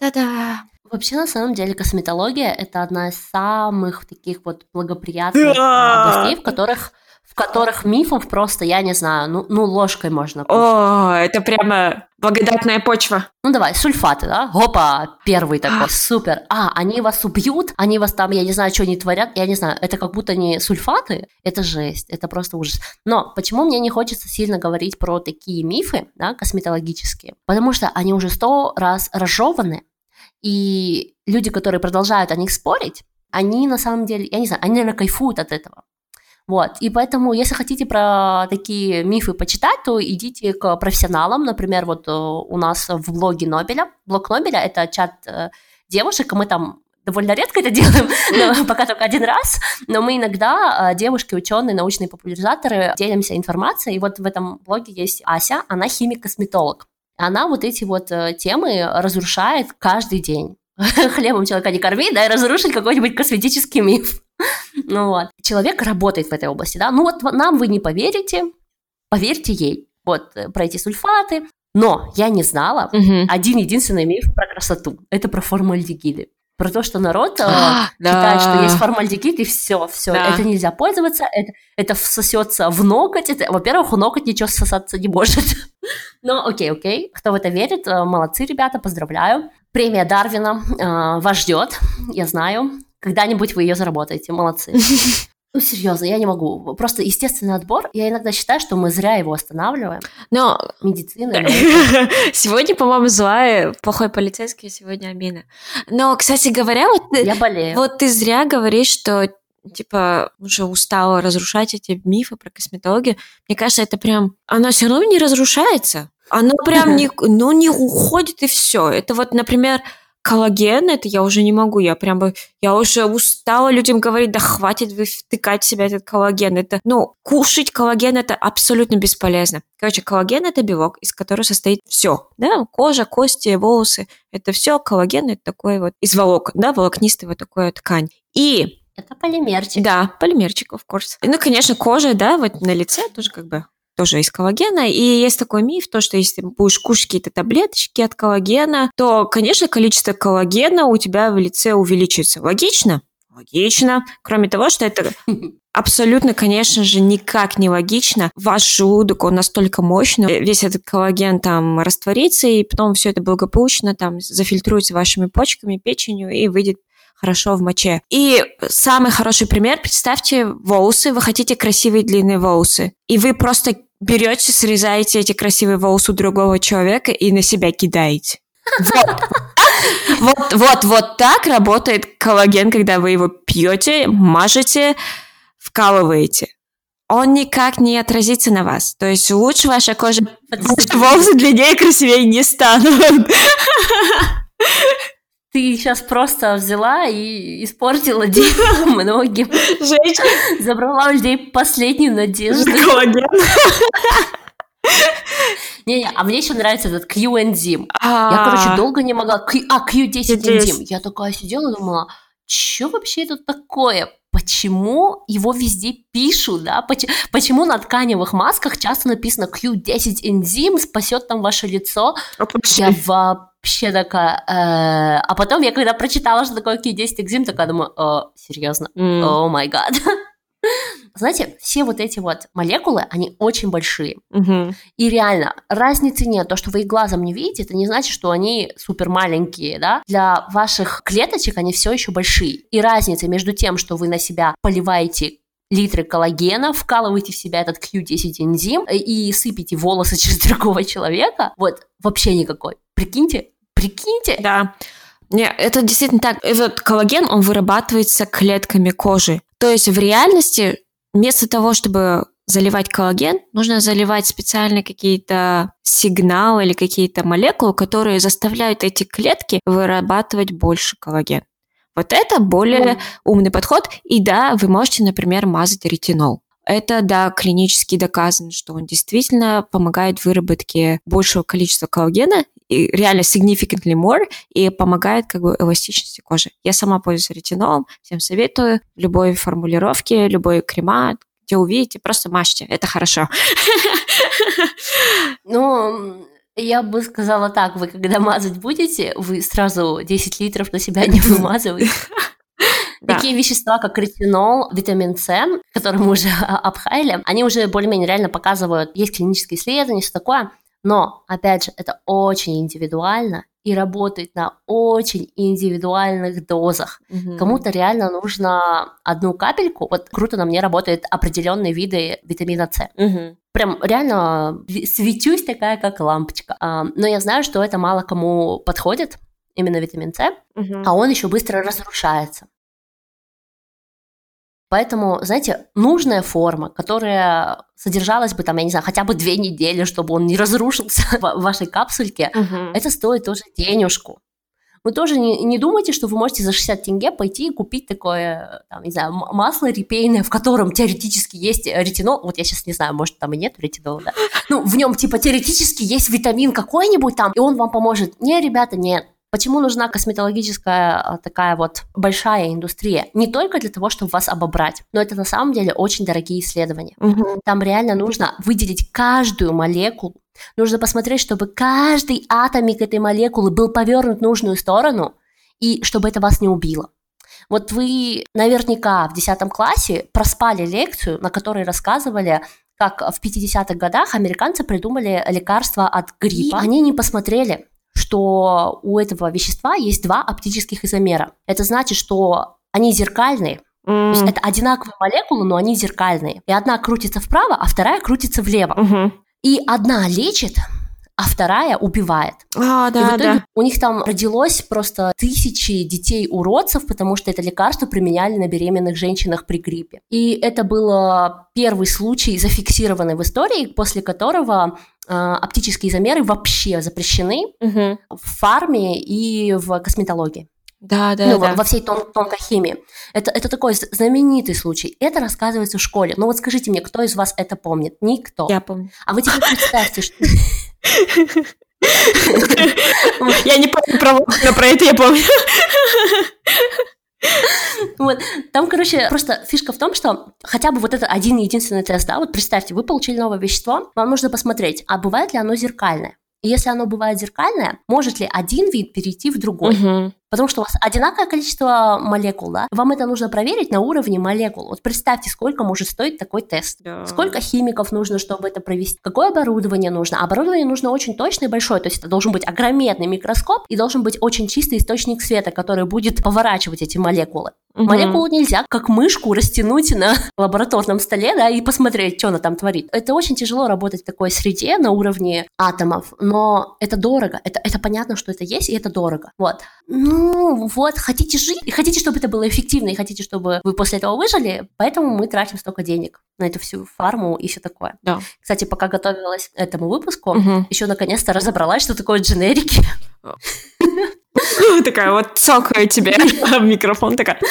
Да-да. Вообще, на самом деле, косметология – это одна из самых таких вот благоприятных да! областей, в которых в которых мифов просто, я не знаю, ну, ну ложкой можно кушать. О, это прямо благодатная почва. Ну давай, сульфаты, да? Опа, первый такой, супер. А, они вас убьют, они вас там, я не знаю, что они творят, я не знаю, это как будто не сульфаты, это жесть, это просто ужас. Но почему мне не хочется сильно говорить про такие мифы, да, косметологические? Потому что они уже сто раз разжеваны, и люди, которые продолжают о них спорить, они на самом деле, я не знаю, они, наверное, кайфуют от этого. Вот. И поэтому, если хотите про такие мифы почитать, то идите к профессионалам. Например, вот э, у нас в блоге Нобеля. Блог Нобеля – это чат э, девушек, и мы там довольно редко это [laughs] делаем, но [laughs] пока только один раз, но мы иногда, э, девушки, ученые, научные популяризаторы, делимся информацией, и вот в этом блоге есть Ася, она химик-косметолог. Она вот эти вот темы разрушает каждый день. [laughs] Хлебом человека не корми, да, и разрушить какой-нибудь косметический миф. Ну вот. Человек работает в этой области, да. Ну вот нам вы не поверите, поверьте ей. Вот, э, про эти сульфаты. Но я не знала угу. один единственный миф про красоту. Это про формальдегиды. Про то, что народ э, а, считает, да. что есть формальдегид, и все, все, да. это нельзя пользоваться, это, это всосется в ноготь. Это, во-первых, у ноготь ничего сосаться не может. [laughs] Но окей, окей, кто в это верит, э, молодцы, ребята, поздравляю. Премия Дарвина э, вас ждет, я знаю. Когда-нибудь вы ее заработаете, молодцы. [laughs] Ну, серьезно, я не могу. Просто естественный отбор. Я иногда считаю, что мы зря его останавливаем. Но... Медицина. [laughs] Сегодня, по-моему, злая, плохой полицейский, сегодня Амина. Но, кстати говоря, вот. Я болею. Вот ты зря говоришь, что типа уже устала разрушать эти мифы про косметологию. Мне кажется, это прям... Оно все равно не разрушается. Оно прям [laughs] не, ну, не уходит и все. Это вот, например, коллаген, это я уже не могу, я прям бы, я уже устала людям говорить, да хватит вы втыкать в себя этот коллаген, это, ну, кушать коллаген это абсолютно бесполезно. Короче, коллаген это белок, из которого состоит все, да, кожа, кости, волосы, это все коллаген, это такой вот из волокон, да, волокнистая вот такая ткань. И это полимерчик. Да, полимерчик, of course. Ну, конечно, кожа, да, вот на лице тоже как бы тоже из коллагена. И есть такой миф, то, что если будешь кушать какие-то таблеточки от коллагена, то, конечно, количество коллагена у тебя в лице увеличится. Логично? Логично. Кроме того, что это [laughs] абсолютно, конечно же, никак не логично. Ваш желудок, он настолько мощный, весь этот коллаген там растворится, и потом все это благополучно там зафильтруется вашими почками, печенью и выйдет хорошо в моче. И самый хороший пример, представьте волосы, вы хотите красивые длинные волосы, и вы просто берете, срезаете эти красивые волосы другого человека и на себя кидаете. Вот. Вот, вот, вот так работает коллаген, когда вы его пьете, мажете, вкалываете. Он никак не отразится на вас. То есть лучше ваша кожа, ваши волосы длиннее и красивее не станут. Ты сейчас просто взяла и испортила [laughs] день многим. Женщина. Забрала у людей последнюю надежду. [laughs] Не-не, а мне еще нравится этот Q-энзим. Я, короче, долго не могла... А, Q10 энзим. Я такая сидела и думала, что вообще это такое? почему его везде пишут, да, почему на тканевых масках часто написано Q10 энзим спасет там ваше лицо. Я вообще такая... Э, а потом я когда прочитала, что такое Q10 энзим, такая думаю, о, серьезно, о май гад. [laughs] Знаете, все вот эти вот молекулы, они очень большие. Угу. И реально, разницы нет. То, что вы их глазом не видите, это не значит, что они супер маленькие, да? Для ваших клеточек они все еще большие. И разница между тем, что вы на себя поливаете литры коллагена, вкалываете в себя этот Q10 энзим и сыпите волосы [laughs] через другого человека, вот вообще никакой. Прикиньте, прикиньте. Да. Не, это действительно так. Этот коллаген, он вырабатывается клетками кожи. То есть в реальности вместо того, чтобы заливать коллаген, нужно заливать специальные какие-то сигналы или какие-то молекулы, которые заставляют эти клетки вырабатывать больше коллаген. Вот это более умный подход. И да, вы можете, например, мазать ретинол. Это, да, клинически доказано, что он действительно помогает выработке большего количества коллагена, и реально significantly more, и помогает как бы эластичности кожи. Я сама пользуюсь ретинолом, всем советую. Любой формулировки, любой крема, где увидите, просто мажьте, это хорошо. [laughs] Ну, я бы сказала так, вы когда мазать будете, вы сразу 10 литров на себя не вымазываете. [laughs] Такие вещества, как ретинол, витамин С, которые мы уже [laughs] обхаяли, они уже более-менее реально показывают, есть клинические исследования, все такое. Но, опять же, это очень индивидуально и работает на очень индивидуальных дозах. Угу. Кому-то реально нужно одну капельку. Вот круто на мне работают определенные виды витамина С. Угу. Прям реально светюсь такая, как лампочка. А, но я знаю, что это мало кому подходит, именно витамин С, угу. а он еще быстро разрушается. Поэтому, знаете, нужная форма, которая содержалась бы там, я не знаю, хотя бы две недели, чтобы он не разрушился [laughs] в вашей капсульке, угу. это стоит тоже денежку. Вы тоже не, не думайте, что вы можете за 60 тенге пойти и купить такое, там, не знаю, масло репейное, в котором теоретически есть ретинол. Вот я сейчас не знаю, может, там и нет ретинола, да? Ну, в нем, типа, теоретически есть витамин какой-нибудь там, и он вам поможет. Не, ребята, нет. Почему нужна косметологическая а, такая вот большая индустрия? Не только для того, чтобы вас обобрать, но это на самом деле очень дорогие исследования. Угу. Там реально нужно выделить каждую молекулу, нужно посмотреть, чтобы каждый атомик этой молекулы был повернут в нужную сторону, и чтобы это вас не убило. Вот вы наверняка в 10 классе проспали лекцию, на которой рассказывали, как в 50-х годах американцы придумали лекарства от гриппа. И они не посмотрели, что у этого вещества есть два оптических изомера. Это значит, что они зеркальные, Mm. То есть это одинаковые молекулы, но они зеркальные. И одна крутится вправо, а вторая крутится влево. Mm-hmm. И одна лечит, а вторая убивает. А, да, и в итоге да. у них там родилось просто тысячи детей-уродцев, потому что это лекарство применяли на беременных женщинах при гриппе. И это был первый случай, зафиксированный в истории, после которого э, оптические замеры вообще запрещены угу. в фарме и в косметологии. Да, да, ну, да. Во, во всей тон, тонкой химии. Это, это такой знаменитый случай. Это рассказывается в школе. Но вот скажите мне, кто из вас это помнит? Никто. Я помню. А вы теперь [laughs] представьте, что... Я не помню про но про это я помню. Вот, там, короче, просто фишка в том, что хотя бы вот этот один единственный тест, да, вот представьте, вы получили новое вещество, вам нужно посмотреть, а бывает ли оно зеркальное. И если оно бывает зеркальное, может ли один вид перейти в другой? Угу. Потому что у вас одинаковое количество молекул, да? Вам это нужно проверить на уровне молекул. Вот представьте, сколько может стоить такой тест. Да. Сколько химиков нужно, чтобы это провести? Какое оборудование нужно? Оборудование нужно очень точное и большое. То есть это должен быть огроменный микроскоп и должен быть очень чистый источник света, который будет поворачивать эти молекулы. Угу. Молекулу нельзя как мышку растянуть на [laughs] лабораторном столе, да, и посмотреть, что она там творит. Это очень тяжело работать в такой среде на уровне атомов, но это дорого. Это, это понятно, что это есть, и это дорого. Вот. Ну, вот, хотите жить, и хотите, чтобы это было эффективно, и хотите, чтобы вы после этого выжили, поэтому мы тратим столько денег на эту всю фарму и все такое. Да. Кстати, пока готовилась к этому выпуску, угу. еще наконец-то разобралась, что такое дженерики. [laughs] Такая вот цокаю тебе [laughs] в микрофон, такая. [laughs]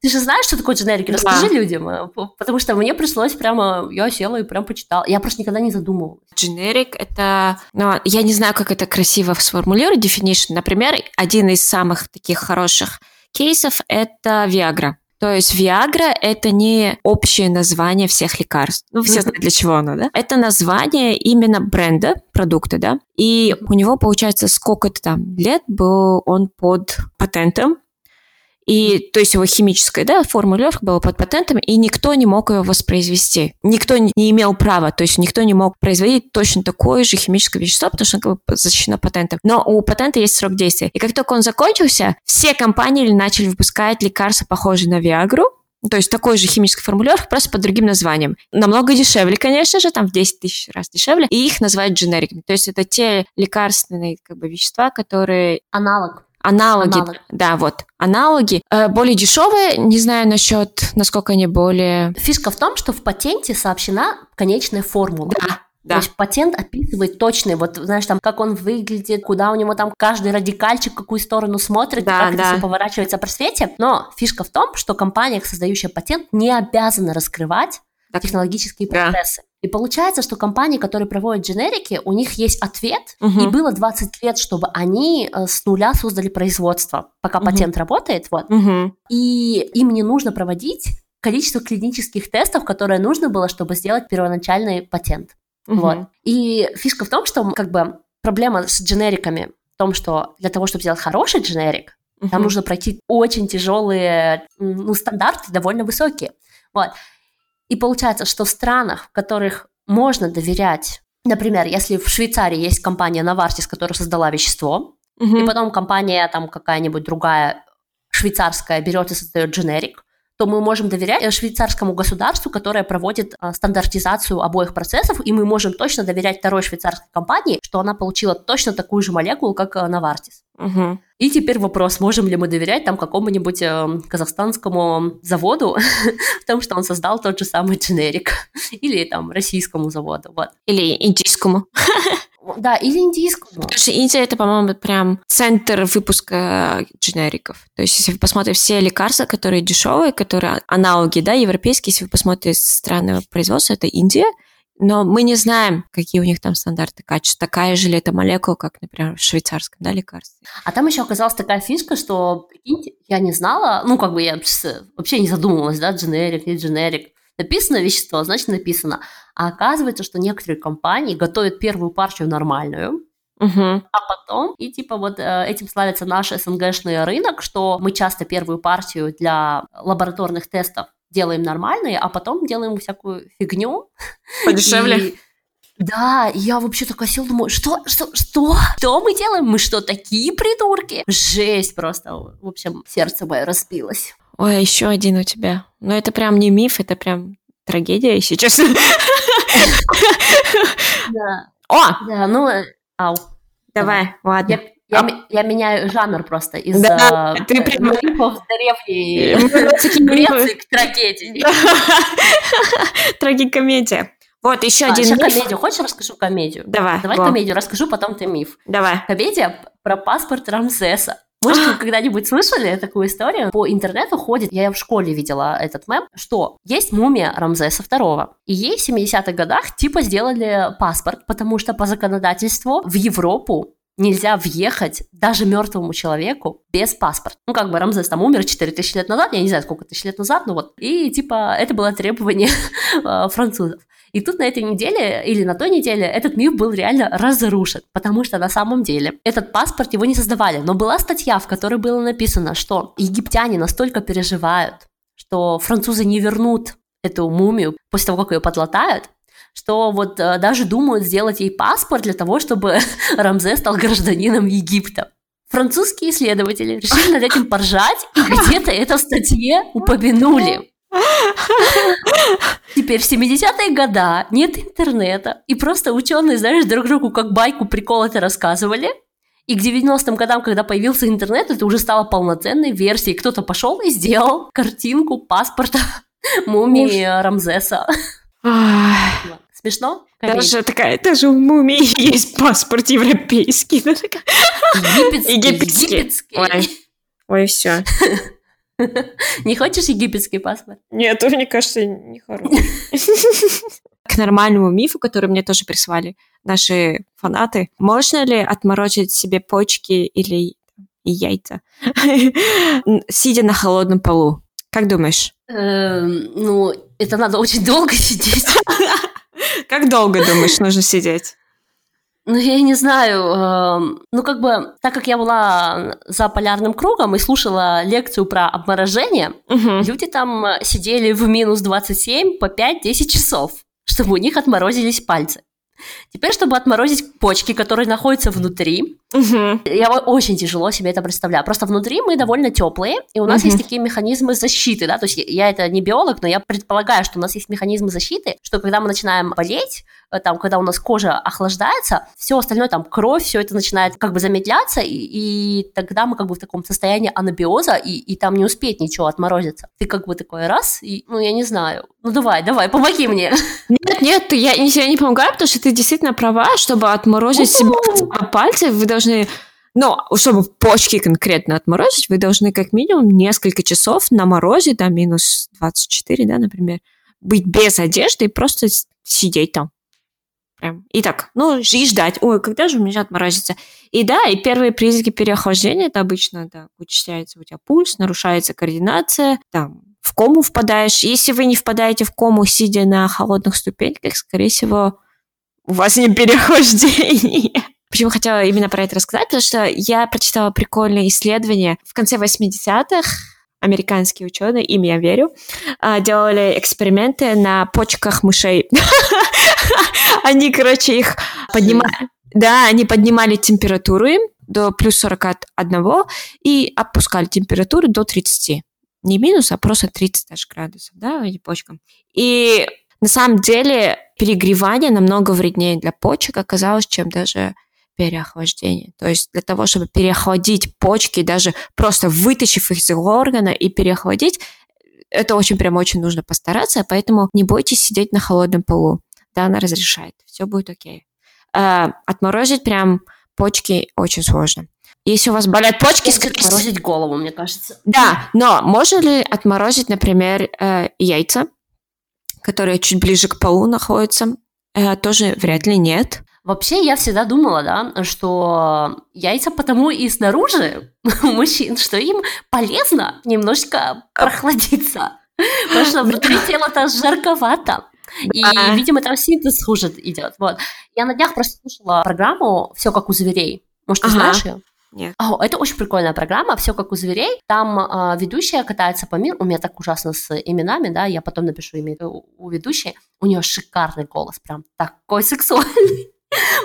Ты же знаешь, что такое дженерики? Расскажи да. людям, э, потому что мне пришлось прямо, я села и прям почитала. Я просто никогда не задумывалась. Дженерик — это, ну, я не знаю, как это красиво сформулировать, definition. Например, один из самых таких хороших кейсов — это Viagra. То есть Viagra – это не общее название всех лекарств. Ну, все знают, для чего оно, да? Это название именно бренда, продукта, да? И у него, получается, сколько-то там лет был он под патентом, и, то есть его химическая да, формулировка была под патентом, и никто не мог ее воспроизвести. Никто не имел права, то есть никто не мог производить точно такое же химическое вещество, потому что оно защищено патентом. Но у патента есть срок действия. И как только он закончился, все компании начали выпускать лекарства, похожие на Виагру, То есть такой же химической формулировкой, просто под другим названием. Намного дешевле, конечно же, там в 10 тысяч раз дешевле, и их называют дженериками. То есть это те лекарственные как бы, вещества, которые... Аналог. Аналоги, Аналог. да, вот, аналоги. Э, более дешевые, не знаю насчет, насколько они более... Фишка в том, что в патенте сообщена конечная формула. Да, да. То есть патент описывает точный, вот знаешь, там, как он выглядит, куда у него там каждый радикальчик, какую сторону смотрит, да, как да. это все поворачивается по свете. Но фишка в том, что компания, создающая патент, не обязана раскрывать. Технологические процессы. Да. И получается, что компании, которые проводят дженерики, у них есть ответ, угу. и было 20 лет, чтобы они э, с нуля создали производство, пока угу. патент работает, вот. Угу. И им не нужно проводить количество клинических тестов, которое нужно было, чтобы сделать первоначальный патент. Угу. Вот. И фишка в том, что как бы проблема с дженериками в том, что для того, чтобы сделать хороший дженерик, угу. там нужно пройти очень тяжелые ну, стандарты, довольно высокие. Вот. И получается, что в странах, в которых можно доверять, например, если в Швейцарии есть компания Novartis, которая создала вещество, угу. и потом компания там какая-нибудь другая швейцарская берет и создает дженерик, то мы можем доверять швейцарскому государству, которое проводит а, стандартизацию обоих процессов, и мы можем точно доверять второй швейцарской компании, что она получила точно такую же молекулу, как а, Novartis. Угу. И теперь вопрос, можем ли мы доверять там какому-нибудь э, казахстанскому заводу [laughs] в том, что он создал тот же самый дженерик, [laughs] или там российскому заводу, вот. Или индийскому. [laughs] Да, или индийскому. Потому что Индия это, по-моему, прям центр выпуска дженериков. То есть, если вы посмотрите все лекарства, которые дешевые, которые аналоги, да, европейские, если вы посмотрите страны производства, это Индия, но мы не знаем, какие у них там стандарты качества. Такая же ли это молекула, как, например, в швейцарском да, лекарстве. А там еще оказалась такая фишка, что я не знала, ну, как бы я вообще не задумывалась, да, дженерик, не дженерик. Написано вещество, значит написано. А оказывается, что некоторые компании готовят первую партию нормальную, Угу. А потом, и типа вот э, этим славится наш СНГшный рынок, что мы часто первую партию для лабораторных тестов делаем нормальные, а потом делаем всякую фигню. Подешевле. И... Да, я вообще такая сел, думаю, что, что, что? Что мы делаем? Мы что, такие придурки? Жесть просто. В общем, сердце мое распилось. Ой, а еще один у тебя. Ну, это прям не миф, это прям трагедия, если честно. Да. О! Да, ну, ау. Давай, ладно. Я, а... я меняю жанр просто из да, uh, ты прям... мифов древней [laughs] Греции к трагедии. [laughs] Трагикомедия. Вот, еще а, один еще миф. комедию. Хочешь, расскажу комедию? Давай. Давай го. комедию расскажу, потом ты миф. Давай. Комедия про паспорт Рамсеса. Вы когда-нибудь слышали такую историю? По интернету ходит, я в школе видела этот мем, что есть мумия Рамзеса II. И ей в 70-х годах типа сделали паспорт, потому что по законодательству в Европу нельзя въехать даже мертвому человеку без паспорта. Ну, как бы Рамзес там умер 4000 лет назад, я не знаю, сколько тысяч лет назад, но вот. И, типа, это было требование [laughs] французов. И тут на этой неделе или на той неделе этот миф был реально разрушен, потому что на самом деле этот паспорт его не создавали. Но была статья, в которой было написано, что египтяне настолько переживают, что французы не вернут эту мумию после того, как ее подлатают, что вот э, даже думают сделать ей паспорт для того, чтобы [laughs] Рамзе стал гражданином Египта. Французские исследователи решили над этим поржать, и где-то это в статье упомянули. Теперь в 70-е года нет интернета, и просто ученые, знаешь, друг другу как байку прикол это рассказывали. И к 90-м годам, когда появился интернет, это уже стало полноценной версией. Кто-то пошел и сделал картинку паспорта [laughs] мумии Рамзеса. Смешно? Даже такая, даже у мумии есть паспорт европейский. [laughs] Египетский. Египетский. Ой, Ой все. [laughs] [laughs] Не хочешь египетский паспорт? Нет, мне кажется, не [laughs] хороший. К нормальному мифу, который мне тоже прислали наши фанаты, можно ли отморозить себе почки или яйца, [laughs] сидя на холодном полу? Как думаешь? Эм, ну, это надо очень долго сидеть. Как долго, думаешь, нужно сидеть? Ну, я не знаю. Э, ну, как бы, так как я была за полярным кругом и слушала лекцию про обморожение, угу. люди там сидели в минус 27 по 5-10 часов, чтобы у них отморозились пальцы. Теперь, чтобы отморозить почки, которые находятся внутри, Мгм. я очень тяжело себе это представляю. Просто внутри мы довольно теплые, и у нас Мгм. есть такие механизмы защиты, да, то есть я- я это не биолог, но я предполагаю, что у нас есть механизмы защиты, что когда мы начинаем болеть, э, там, когда у нас кожа охлаждается, все остальное, там, кровь, все это начинает как бы замедляться, и, и тогда мы как бы в таком состоянии анабиоза, и, и там не успеет ничего отморозиться. Ты как бы такой раз, и, ну, я не знаю, ну, давай, давай, помоги мне. Нет, нет, я, я не помогаю, потому что ты действительно права, чтобы отморозить себе пальцы, вы должны, ну, чтобы почки конкретно отморозить, вы должны как минимум несколько часов на морозе, там минус 24, да, например, быть без одежды и просто сидеть там. Прям. И так, ну, и ждать. Ой, когда же у меня отморозится? И да, и первые признаки переохлаждения, это обычно, да, учащается у тебя пульс, нарушается координация, там, в кому впадаешь. Если вы не впадаете в кому, сидя на холодных ступеньках, скорее всего, у вас не переохлаждение. Почему хотела именно про это рассказать? Потому что я прочитала прикольное исследование в конце 80-х. Американские ученые, им я верю, а, делали эксперименты на почках мышей. [laughs] Они, короче, их поднимали. Да, они поднимали температуру им до плюс 41 и опускали температуру до 30. Не минус, а просто 30 даже градусов, да, почкам. И на самом деле перегревание намного вреднее для почек оказалось, чем даже переохлаждение. То есть для того, чтобы переохладить почки, даже просто вытащив их из органа и переохладить, это очень прям очень нужно постараться, поэтому не бойтесь сидеть на холодном полу. Да, она разрешает, все будет окей. А, отморозить прям почки очень сложно. Если у вас болят почки, Отморозить голову, мне кажется. да, но можно ли отморозить, например, э, яйца, которые чуть ближе к полу находятся? Э, тоже вряд ли нет. Вообще, я всегда думала, да, что яйца потому и снаружи [laughs] мужчин, что им полезно немножечко прохладиться. Потому что внутри тела-то жарковато. И, видимо, там синтез хуже идет. Вот. Я на днях просто слушала программу «Все как у зверей». Может, ты Ага. знаешь ее? Нет. О, это очень прикольная программа, все как у зверей. Там а, ведущая катается по миру. У меня так ужасно с именами, да, я потом напишу имя у, у ведущей. У нее шикарный голос, прям такой сексуальный.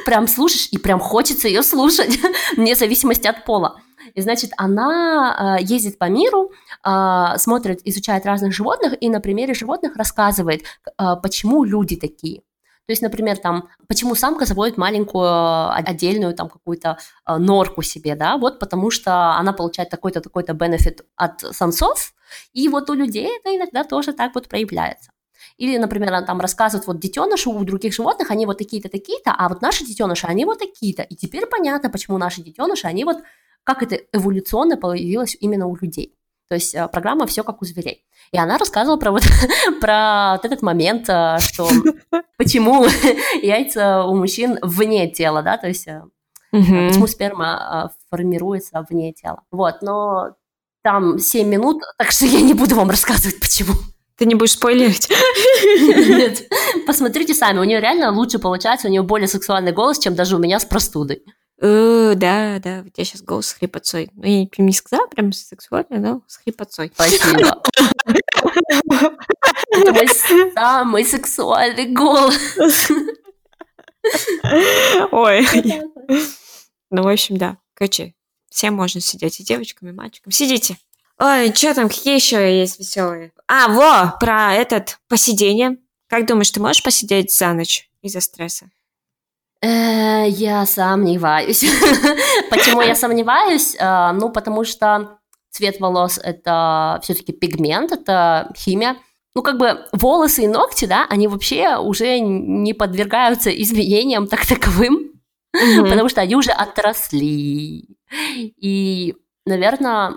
Прям слушаешь, и прям хочется ее слушать, [laughs] вне зависимости от пола. И, значит, она а, ездит по миру, а, смотрит, изучает разных животных, и на примере животных рассказывает, а, почему люди такие. То есть, например, там, почему самка заводит маленькую отдельную там какую-то норку себе, да, вот потому что она получает такой-то, такой-то бенефит от самцов, и вот у людей это иногда тоже так вот проявляется. Или, например, она там рассказывает, вот детеныши у других животных, они вот такие-то, такие-то, а вот наши детеныши, они вот такие-то. И теперь понятно, почему наши детеныши, они вот, как это эволюционно появилось именно у людей. То есть э, программа «Все как у зверей». И она рассказывала про вот, [laughs] про вот этот момент, э, что почему [laughs] яйца у мужчин вне тела, да, то есть Мгм. почему сперма формируется вне тела. Вот, но там 7 минут, так что я не буду вам рассказывать, почему. Ты не будешь спойлерить? Нет. Посмотрите сами, у нее реально лучше получается, у нее более сексуальный голос, чем даже у меня с простудой. Э, Да, да, у тебя сейчас голос с хрипотцой. Ну, я не сказала прям сексуально, но с хрипотцой. Спасибо. Это мой самый сексуальный голос. Ой. Ну, в общем, да. Короче, всем можно сидеть, и девочкам, и мальчикам. Сидите. Ой, что там, какие еще есть веселые? А, во, про этот посидение. Как думаешь, ты можешь посидеть за ночь из-за стресса? Э, Я сомневаюсь. [laughs] Почему я сомневаюсь? Э, Ну, потому что цвет волос – это все-таки пигмент, это химия. Ну, как бы волосы и ногти, да, они вообще уже не подвергаются изменениям так таковым, [laughs] потому что они уже отросли. И, наверное,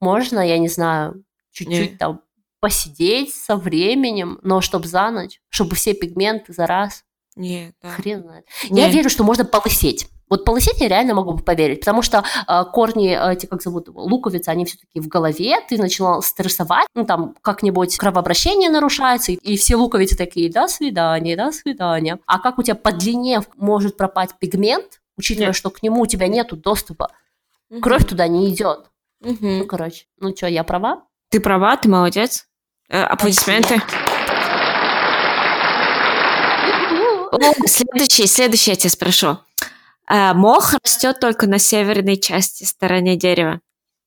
можно, я не знаю, чуть-чуть Не. там посидеть со временем, но чтобы за ночь, чтобы все пигменты за раз, Нет, да. хрен знает. Не. Я верю, что можно полысеть. Вот полысеть я реально могу поверить, потому что э, корни, эти, как зовут, луковицы, они все-таки в голове, ты начала стрессовать, ну, там, как-нибудь кровообращение нарушается, и, и все луковицы такие, до свидания, до свидания. А как у тебя по длине может пропасть пигмент, учитывая, Нет. что к нему у тебя нету доступа, Мгм. кровь туда не идет. Мгм. Ну, короче, ну что, я права? Ты права, ты молодец. Э, аплодисменты. Следующий, следующий я тебя спрошу. А, мох растет только на северной части стороне дерева?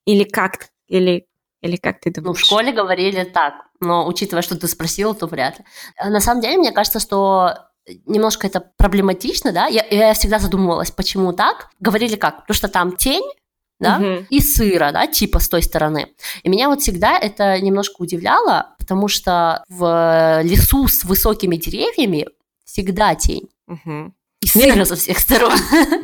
Или как? Или, или как ты думаешь? Ну, в школе говорили так, но учитывая, что ты спросил, то вряд ли. А, на самом деле, мне кажется, что немножко это проблематично, да, я, я всегда задумывалась, почему так. Говорили как? Потому что там тень, да, угу. и сыра, да, типа с той стороны. И меня вот всегда это немножко удивляло, потому что в лесу с высокими деревьями всегда тень. Угу. И сыро со всех сторон.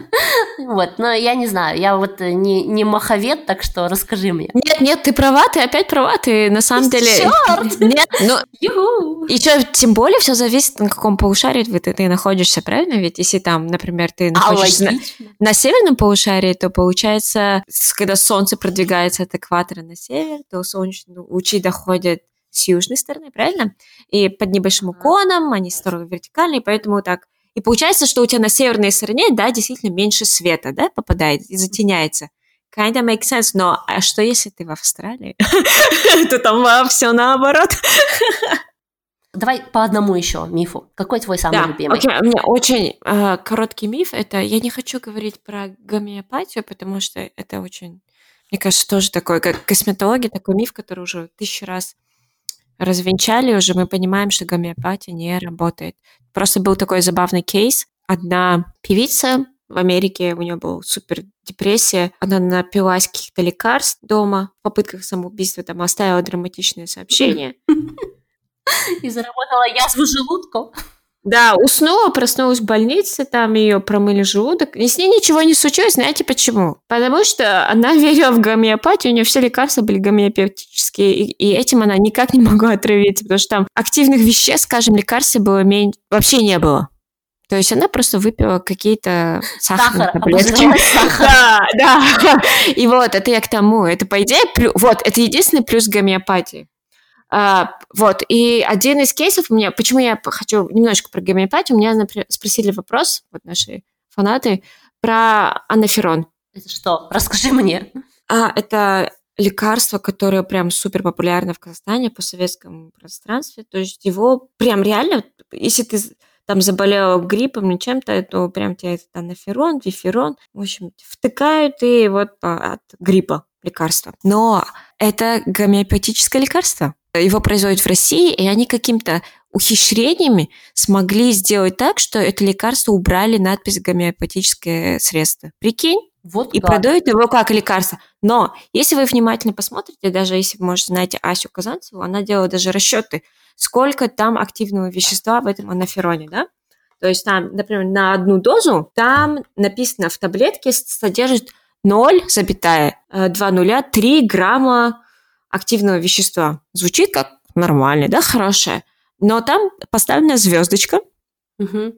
[laughs] вот, но я не знаю, я вот не, не маховед, так что расскажи мне. Нет, нет, ты права, ты опять права, ты на самом деле... Черт! [laughs] Нет, ну... Еще тем более все зависит, на каком полушарии ты, ты находишься, правильно? Ведь если там, например, ты а, находишься а, на, на северном полушарии, то получается, когда солнце продвигается от экватора на север, то солнечные лучи доходят с южной стороны, правильно? И под небольшим уклоном, они строго вертикальные, поэтому так и получается, что у тебя на северной стороне, да, действительно меньше света, да, попадает и затеняется. Kinda makes sense, но а что если ты в Австралии? [laughs] То там все наоборот. Давай по одному еще мифу. Какой твой самый да, любимый? Okay, у меня очень э, короткий миф. Это я не хочу говорить про гомеопатию, потому что это очень, мне кажется, тоже такой, как косметология, такой миф, который уже тысячу раз развенчали уже, мы понимаем, что гомеопатия не работает. Просто был такой забавный кейс. Одна певица в Америке, у нее была супер депрессия, она напилась каких-то лекарств дома в попытках самоубийства, там оставила драматичное сообщение. [laughs] И заработала язву желудка. Да, уснула, проснулась в больнице, там ее промыли желудок. И с ней ничего не случилось, знаете почему? Потому что она [laughs] верила в гомеопатию, у нее все лекарства были гомеопатические, и, и этим она никак не могла отравиться, потому что там активных веществ, скажем, лекарств было меньше, вообще не было. То есть она просто выпила какие-то сахарные таблетки. [laughs] Да, да. [laughs] И вот, это я к тому. Это, по идее, плюс, вот, это единственный плюс гомеопатии. А, вот, и один из кейсов у меня, почему я хочу немножко про гомеопатию, у меня например, спросили вопрос, вот наши фанаты, про анаферон. Это что? Расскажи мне. А, это лекарство, которое прям супер популярно в Казахстане по советскому пространстве. То есть его прям реально, если ты там заболела гриппом или чем-то, то прям тебе этот анаферон, виферон, в общем, втыкают и вот а, от гриппа лекарство. Но это гомеопатическое лекарство его производят в России, и они каким-то ухищрениями смогли сделать так, что это лекарство убрали надпись гомеопатическое средство. Прикинь? Вот и продают его как лекарство. Но если вы внимательно посмотрите, даже если вы, может, знаете Асю Казанцеву, она делала даже расчеты, сколько там активного вещества в этом анафероне, да? То есть там, например, на одну дозу там написано в таблетке содержит 0,203 грамма активного вещества. Звучит как нормально, да, хорошее. Но там поставлена звездочка, угу.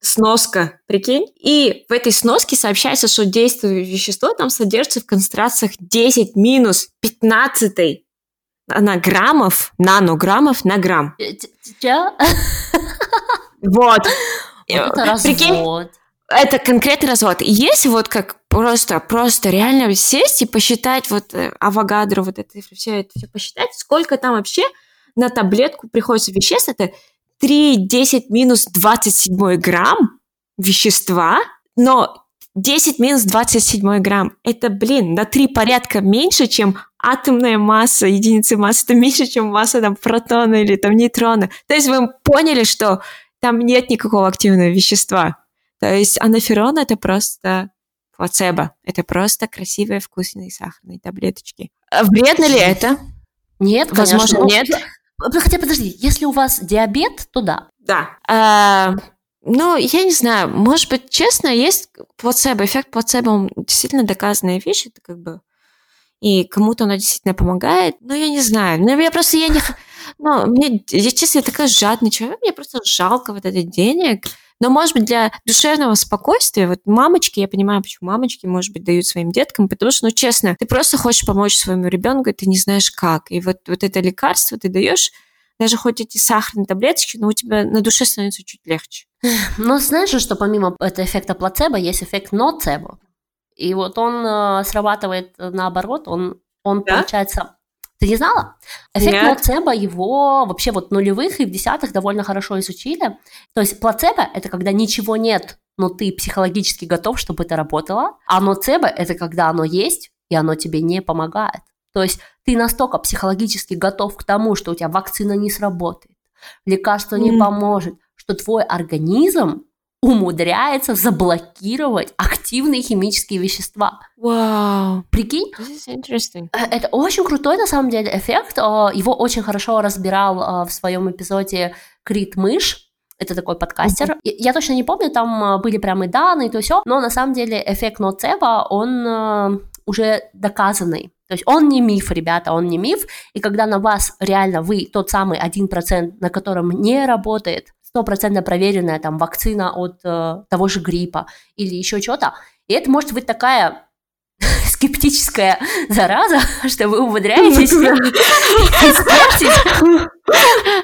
сноска, прикинь. И в этой сноске сообщается, что действующее вещество там содержится в концентрациях 10 минус 15 на граммов, нанограммов на грамм. Вот. Это Прикинь, это конкретный развод. Если вот как просто, просто реально сесть и посчитать вот э, авогадру, вот это все, это все посчитать, сколько там вообще на таблетку приходится веществ, это 3, 10 минус 27 грамм вещества, но 10 минус 27 грамм, это, блин, на 3 порядка меньше, чем атомная масса, единицы массы, это меньше, чем масса там протона или там нейтрона. То есть вы поняли, что там нет никакого активного вещества. То есть анаферон это просто плацебо. Это просто красивые вкусные сахарные таблеточки. А вредно ли это? Нет, Возможно, конечно. нет. Хотя, подожди, если у вас диабет, то да. Да. А, ну, я не знаю, может быть, честно, есть плацебо, эффект плацебо, он действительно доказанная вещь, это как бы и кому-то она действительно помогает, но я не знаю. Ну, я просто, я не... Ну, мне, я, честно, я такая жадный человек, мне просто жалко вот этих денег, но, может быть, для душевного спокойствия, вот мамочки, я понимаю, почему мамочки, может быть, дают своим деткам, потому что, ну, честно, ты просто хочешь помочь своему ребенку, и ты не знаешь как. И вот, вот это лекарство ты даешь, даже хоть эти сахарные таблеточки, но у тебя на душе становится чуть легче. [sighs] Но знаешь же, что помимо этого эффекта плацебо есть эффект ноцебо. И вот он э, срабатывает наоборот, он, он да? получается Ты не знала? Эффект Нет. плацебо его вообще вот нулевых и в десятых довольно хорошо изучили. То есть плацебо – это когда ничего нет, но ты психологически готов, чтобы это работало. А ноцебо – это когда оно есть, и оно тебе не помогает. То есть ты настолько психологически готов к тому, что у тебя вакцина не сработает, лекарство не mm. поможет, что твой организм умудряется заблокировать активные химические вещества. Вау. Wow. Прикинь? Э, это очень крутой, на самом деле, эффект. Э, его очень хорошо разбирал э, в своем эпизоде Крит Мышь. Это такой подкастер. Uh-huh. Я точно не помню, там были прямо и данные, и то все, но на самом деле эффект ноцеба, он уже доказанный. То есть он не миф, ребята, он не миф. И когда на вас реально вы тот самый 1%, на котором не работает стопроцентно проверенная там вакцина от э, того же гриппа или еще что-то, и это может быть такая [laughs] скептическая зараза, [laughs] что вы умудряетесь [laughs] испортить.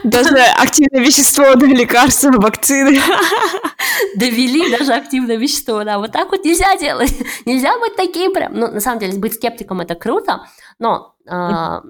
Даже активное вещество до лекарства, вакцины. Довели даже активное вещество, да. Вот так вот нельзя делать. Нельзя быть таким прям. Ну, на самом деле, быть скептиком это круто, но э,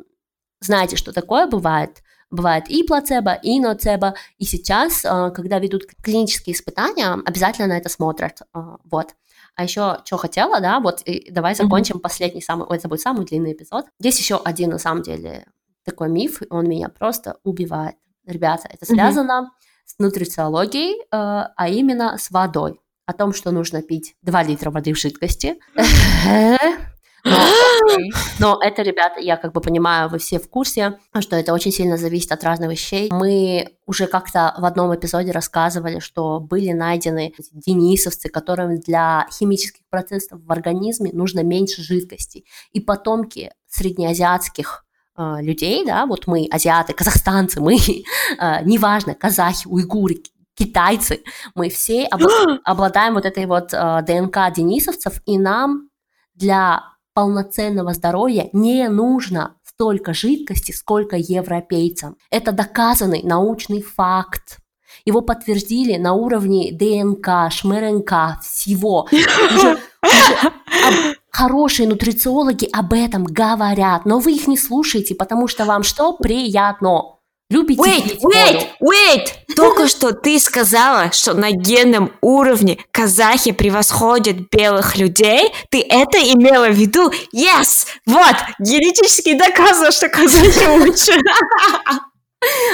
знаете, что такое бывает? Бывает и плацебо, и ноцебо. И сейчас, э, когда ведут клинические испытания, обязательно на это смотрят. Э, вот. А еще, что хотела, да, вот и давай закончим mm-hmm. последний самый, ой, это будет самый длинный эпизод. Здесь еще один, на самом деле, такой миф, он меня просто убивает. Ребята, это связано mm-hmm. с нутрициологией, э, а именно с водой. О том, что нужно пить 2 литра воды в жидкости. [laughs] Но, [gasps] но это, ребята, я как бы понимаю, вы все в курсе, что это очень сильно зависит от разных вещей. Мы уже как-то в одном эпизоде рассказывали, что были найдены денисовцы, которым для химических процессов в организме нужно меньше жидкости. И потомки среднеазиатских э, людей, да, вот мы, азиаты, казахстанцы, мы, [laughs] э, неважно, казахи, уйгуры, китайцы, мы все [gasps] обладаем вот этой вот э, ДНК денисовцев, и нам для полноценного здоровья не нужно столько жидкости, сколько европейцам. Это доказанный научный факт. Его подтвердили на уровне ДНК, ШМРНК, всего. Уже, уже хорошие нутрициологи об этом говорят, но вы их не слушаете, потому что вам что? Приятно. Любите wait, wait, wait! Только что ты сказала, что на генном уровне казахи превосходят белых людей. Ты это имела в виду? Yes! Вот! Генетически доказано, что казахи лучше.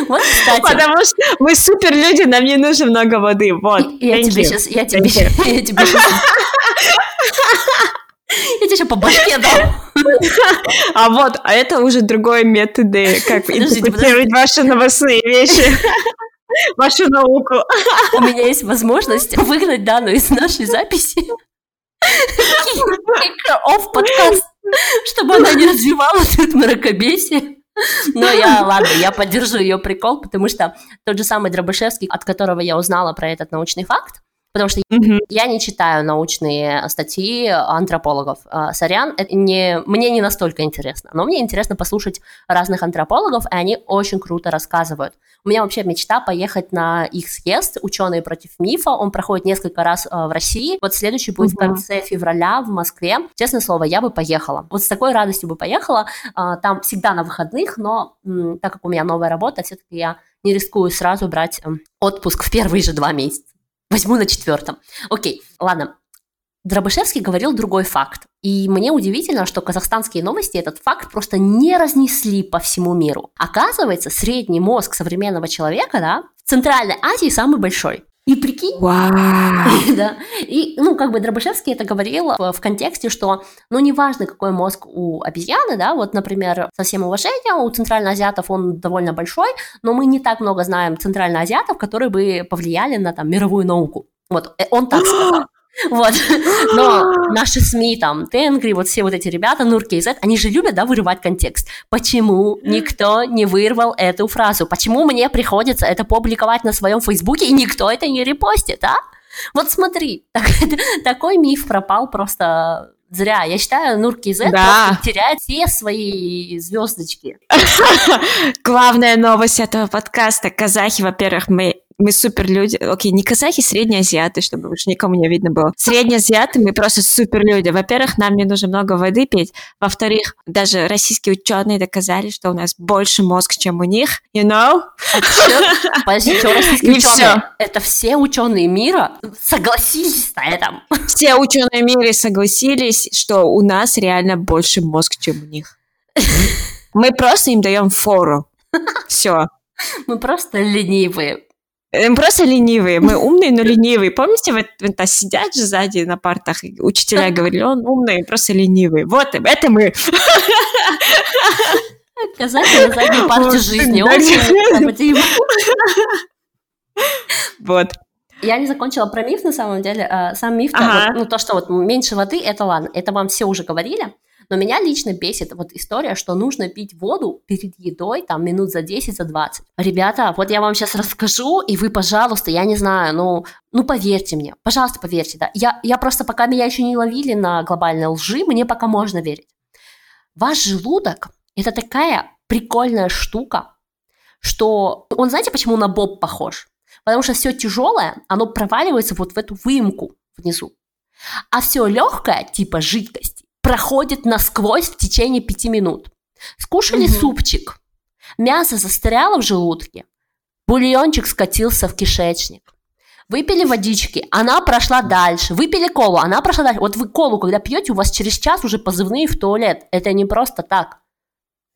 Вот, кстати. Потому что мы супер люди, нам не нужно много воды. Вот. Я тебе сейчас, я тебе, я тебе сейчас я тебе еще по башке дам. А вот, а это уже другой методы, как интерпретировать ваши новостные вещи. Вашу науку. У меня есть возможность выгнать Дану из нашей записи. Оф подкаст, чтобы она не развивала тут мракобесие. Но я, ладно, я поддержу ее прикол, потому что тот же самый Дробышевский, от которого я узнала про этот научный факт, Потому что mm-hmm. я не читаю научные статьи антропологов. А, сорян, это не, мне не настолько интересно. Но мне интересно послушать разных антропологов, и они очень круто рассказывают. У меня вообще мечта поехать на их съезд «Ученые против мифа». Он проходит несколько раз а, в России. Вот следующий будет mm-hmm. в конце февраля в Москве. Честное слово, я бы поехала. Вот с такой радостью бы поехала. А, там всегда на выходных, но так как у меня новая работа, все-таки я не рискую сразу брать отпуск в первые же два месяца. Возьму на четвертом. Окей, ладно. Дробышевский говорил другой факт. И мне удивительно, что казахстанские новости этот факт просто не разнесли по всему миру. Оказывается, средний мозг современного человека, да, в Центральной Азии самый большой. И прикинь... Вау! [laughs] да. И, ну, как бы Дробышевский это говорил в, в контексте, что, ну, неважно, какой мозг у обезьяны, да, вот, например, со всем уважением, у центральноазиатов он довольно большой, но мы не так много знаем центральноазиатов, которые бы повлияли на, там, мировую науку. Вот, э, он так [gasps] сказал. [laughs] Вот. Но [gasps] наши СМИ, там, Тенгри, вот все вот эти ребята, Нурки и Зет, они же любят, да, вырывать контекст. Почему [gasps] никто не вырвал эту фразу? Почему мне приходится это публиковать на своем Фейсбуке, и никто это не репостит, а? Вот смотри, [laughs] так, такой миф пропал просто зря. Я считаю, Нурки Z да. теряет все свои звездочки. [laughs] Главная новость этого подкаста. Казахи, во-первых, мы мы супер люди. Окей, не казахи, средние азиаты, чтобы уж никому не видно было. Средние азиаты, мы просто супер люди. Во-первых, нам не нужно много воды пить. Во-вторых, даже российские ученые доказали, что у нас больше мозг, чем у них. You know? А [laughs] Подожди, что российские Не ученые? всё. Это все ученые мира согласились на этом. [laughs] Все ученые мира согласились, что у нас реально больше мозг, чем у них. [laughs] Мы просто им даем фору. Все. Мы просто ленивые. Мы просто ленивые. Мы умные, но ленивые. Помните, вот, вот, сидят же сзади на партах, и учителя говорили, он умный, просто ленивый. Вот, это мы. Казахи на задней парте жизни. Вот. Я не закончила про миф, на самом деле. А, Сам миф, ну то, что вот меньше воды, это ладно, это вам все уже говорили. Но меня лично бесит вот история, что нужно пить воду перед едой там минут за 10, за 20. Ребята, вот я вам сейчас расскажу, и вы, пожалуйста, я не знаю, ну, ну поверьте мне, пожалуйста, поверьте, да. Я, я просто, пока меня еще не ловили на глобальной лжи, мне пока можно верить. Ваш желудок – это такая прикольная штука, что он, знаете, почему на боб похож? Потому что все тяжелое, оно проваливается вот в эту выемку внизу. А все легкое, типа жидкости, проходит насквозь в течение пяти минут. Скушали Мгм. супчик, мясо застряло в желудке, бульончик скатился в кишечник. Выпили водички, она прошла дальше. Выпили колу, она прошла дальше. Вот вы колу, когда пьете, у вас через час уже позывные в туалет. Это не просто так.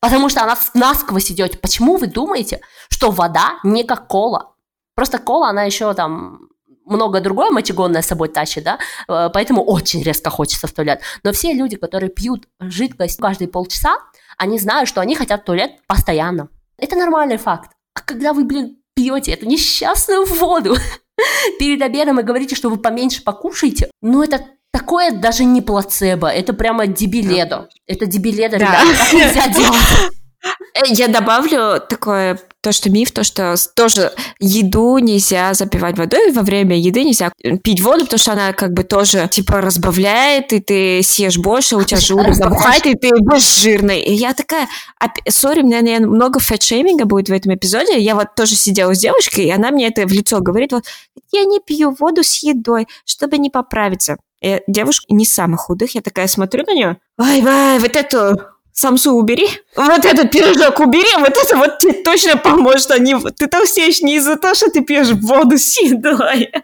Потому что она насквозь идет. Почему вы думаете, что вода не как кола? Просто кола, она еще там много другое мочегонное с собой тащит, да, Э, поэтому очень резко хочется в туалет. Но все люди, которые пьют жидкость каждые полчаса, они знают, что они хотят в туалет постоянно. Это нормальный факт. А когда вы, блин, пьете эту несчастную воду [laughs] перед обедом и говорите, что вы поменьше покушаете, ну это такое даже не плацебо, это прямо дебиледо. Это дебиледо, Да. ребята, так нельзя [laughs] делать. Я добавлю такое, то, что миф, то, что тоже еду нельзя запивать водой, во время еды нельзя пить воду, потому что она как бы тоже, типа, разбавляет, и ты съешь больше, у тебя желудок набухает, и ты будешь жирный. И я такая, сори, мне, наверное, много фэтшейминга будет в этом эпизоде. Я вот тоже сидела с девушкой, и она мне это в лицо говорит, вот, я не пью воду с едой, чтобы не поправиться. И девушка не самых худых, я такая смотрю на нее, ай-вай, вот эту самсу убери, вот этот пирожок убери, вот это вот тебе точно поможет, а не, ты толстеешь не из-за того, что ты пьешь воду [laughs] с едой. [laughs]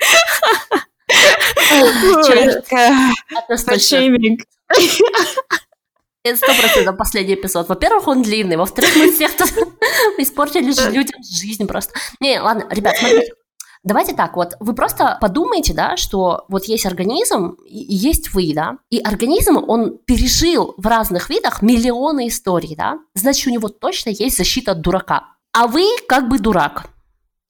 Ой, Чё, такая, Это сто процентов последний эпизод. Во-первых, он длинный. Во-вторых, мы всех [laughs] испортили людям жизнь просто. Не, ладно, ребят, смотрите. Давайте так, вот вы просто подумайте, да, что вот есть организм и есть вы, да, и организм, он пережил в разных видах миллионы историй, да, значит, у него точно есть защита от дурака. А вы как бы дурак.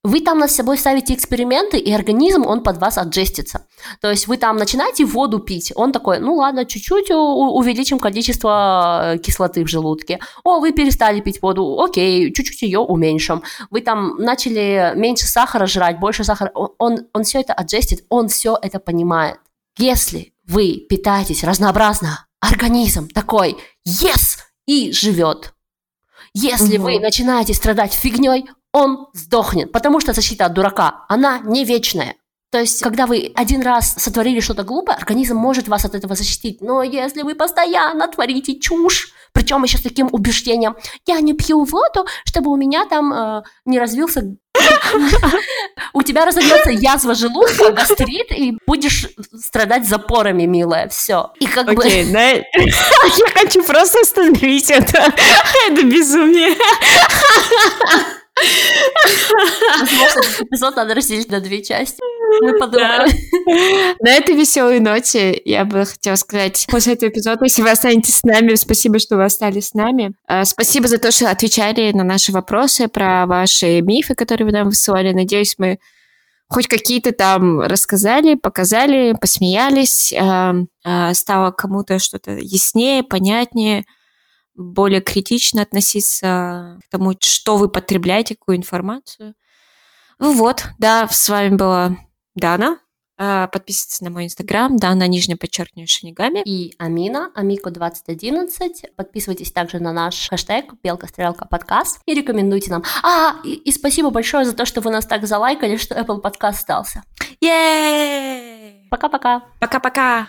Вы там над собой ставите эксперименты, и организм, он под вас отжестится. То есть вы там начинаете воду пить, он такой, ну ладно, чуть-чуть увеличим количество э, кислоты в желудке. О, вы перестали пить воду, окей, чуть-чуть ее уменьшим. Вы там начали меньше сахара жрать, больше сахара. Он, он, все это аджестит, он все это понимает. Если вы питаетесь разнообразно, организм такой, yes, и живет. Если Мгм. вы начинаете страдать фигней, он сдохнет, потому что защита от дурака, она не вечная. То есть, когда вы один раз сотворили что-то глупое, организм может вас от этого защитить. Но если вы постоянно творите чушь, причем еще с таким убеждением, я не пью воду, чтобы у меня там э, не развился... [laughs] У тебя разовьется язва желудка, гастрит, и будешь страдать запорами, милая. Все. И как бы... Да. [laughs] Я хочу просто остановить это. [laughs] Это безумие. Возможно, этот эпизод надо разделить на две части. Мы [laughs] подумаем. [laughs] На этой веселой ноте я бы хотела сказать после этого эпизода, если вы останетесь с нами, спасибо, что вы остались с нами. Э, Спасибо за то, что отвечали на наши вопросы про ваши мифы, которые вы нам высылали. Надеюсь, мы хоть какие-то там рассказали, показали, посмеялись, э, э, стало кому-то что-то яснее, понятнее, более критично относиться к тому, что вы потребляете, какую информацию. Ну вот, да, с вами была Дана. А, подписывайтесь на мой инстаграм, да, на нижнее подчеркивание Шинигами. И Амина, Амико 2011. Подписывайтесь также на наш хэштег Белка Стрелка подкаст и рекомендуйте нам. А, и, и спасибо большое за то, что вы нас так залайкали, что Apple подкаст остался. Пока-пока. Пока-пока.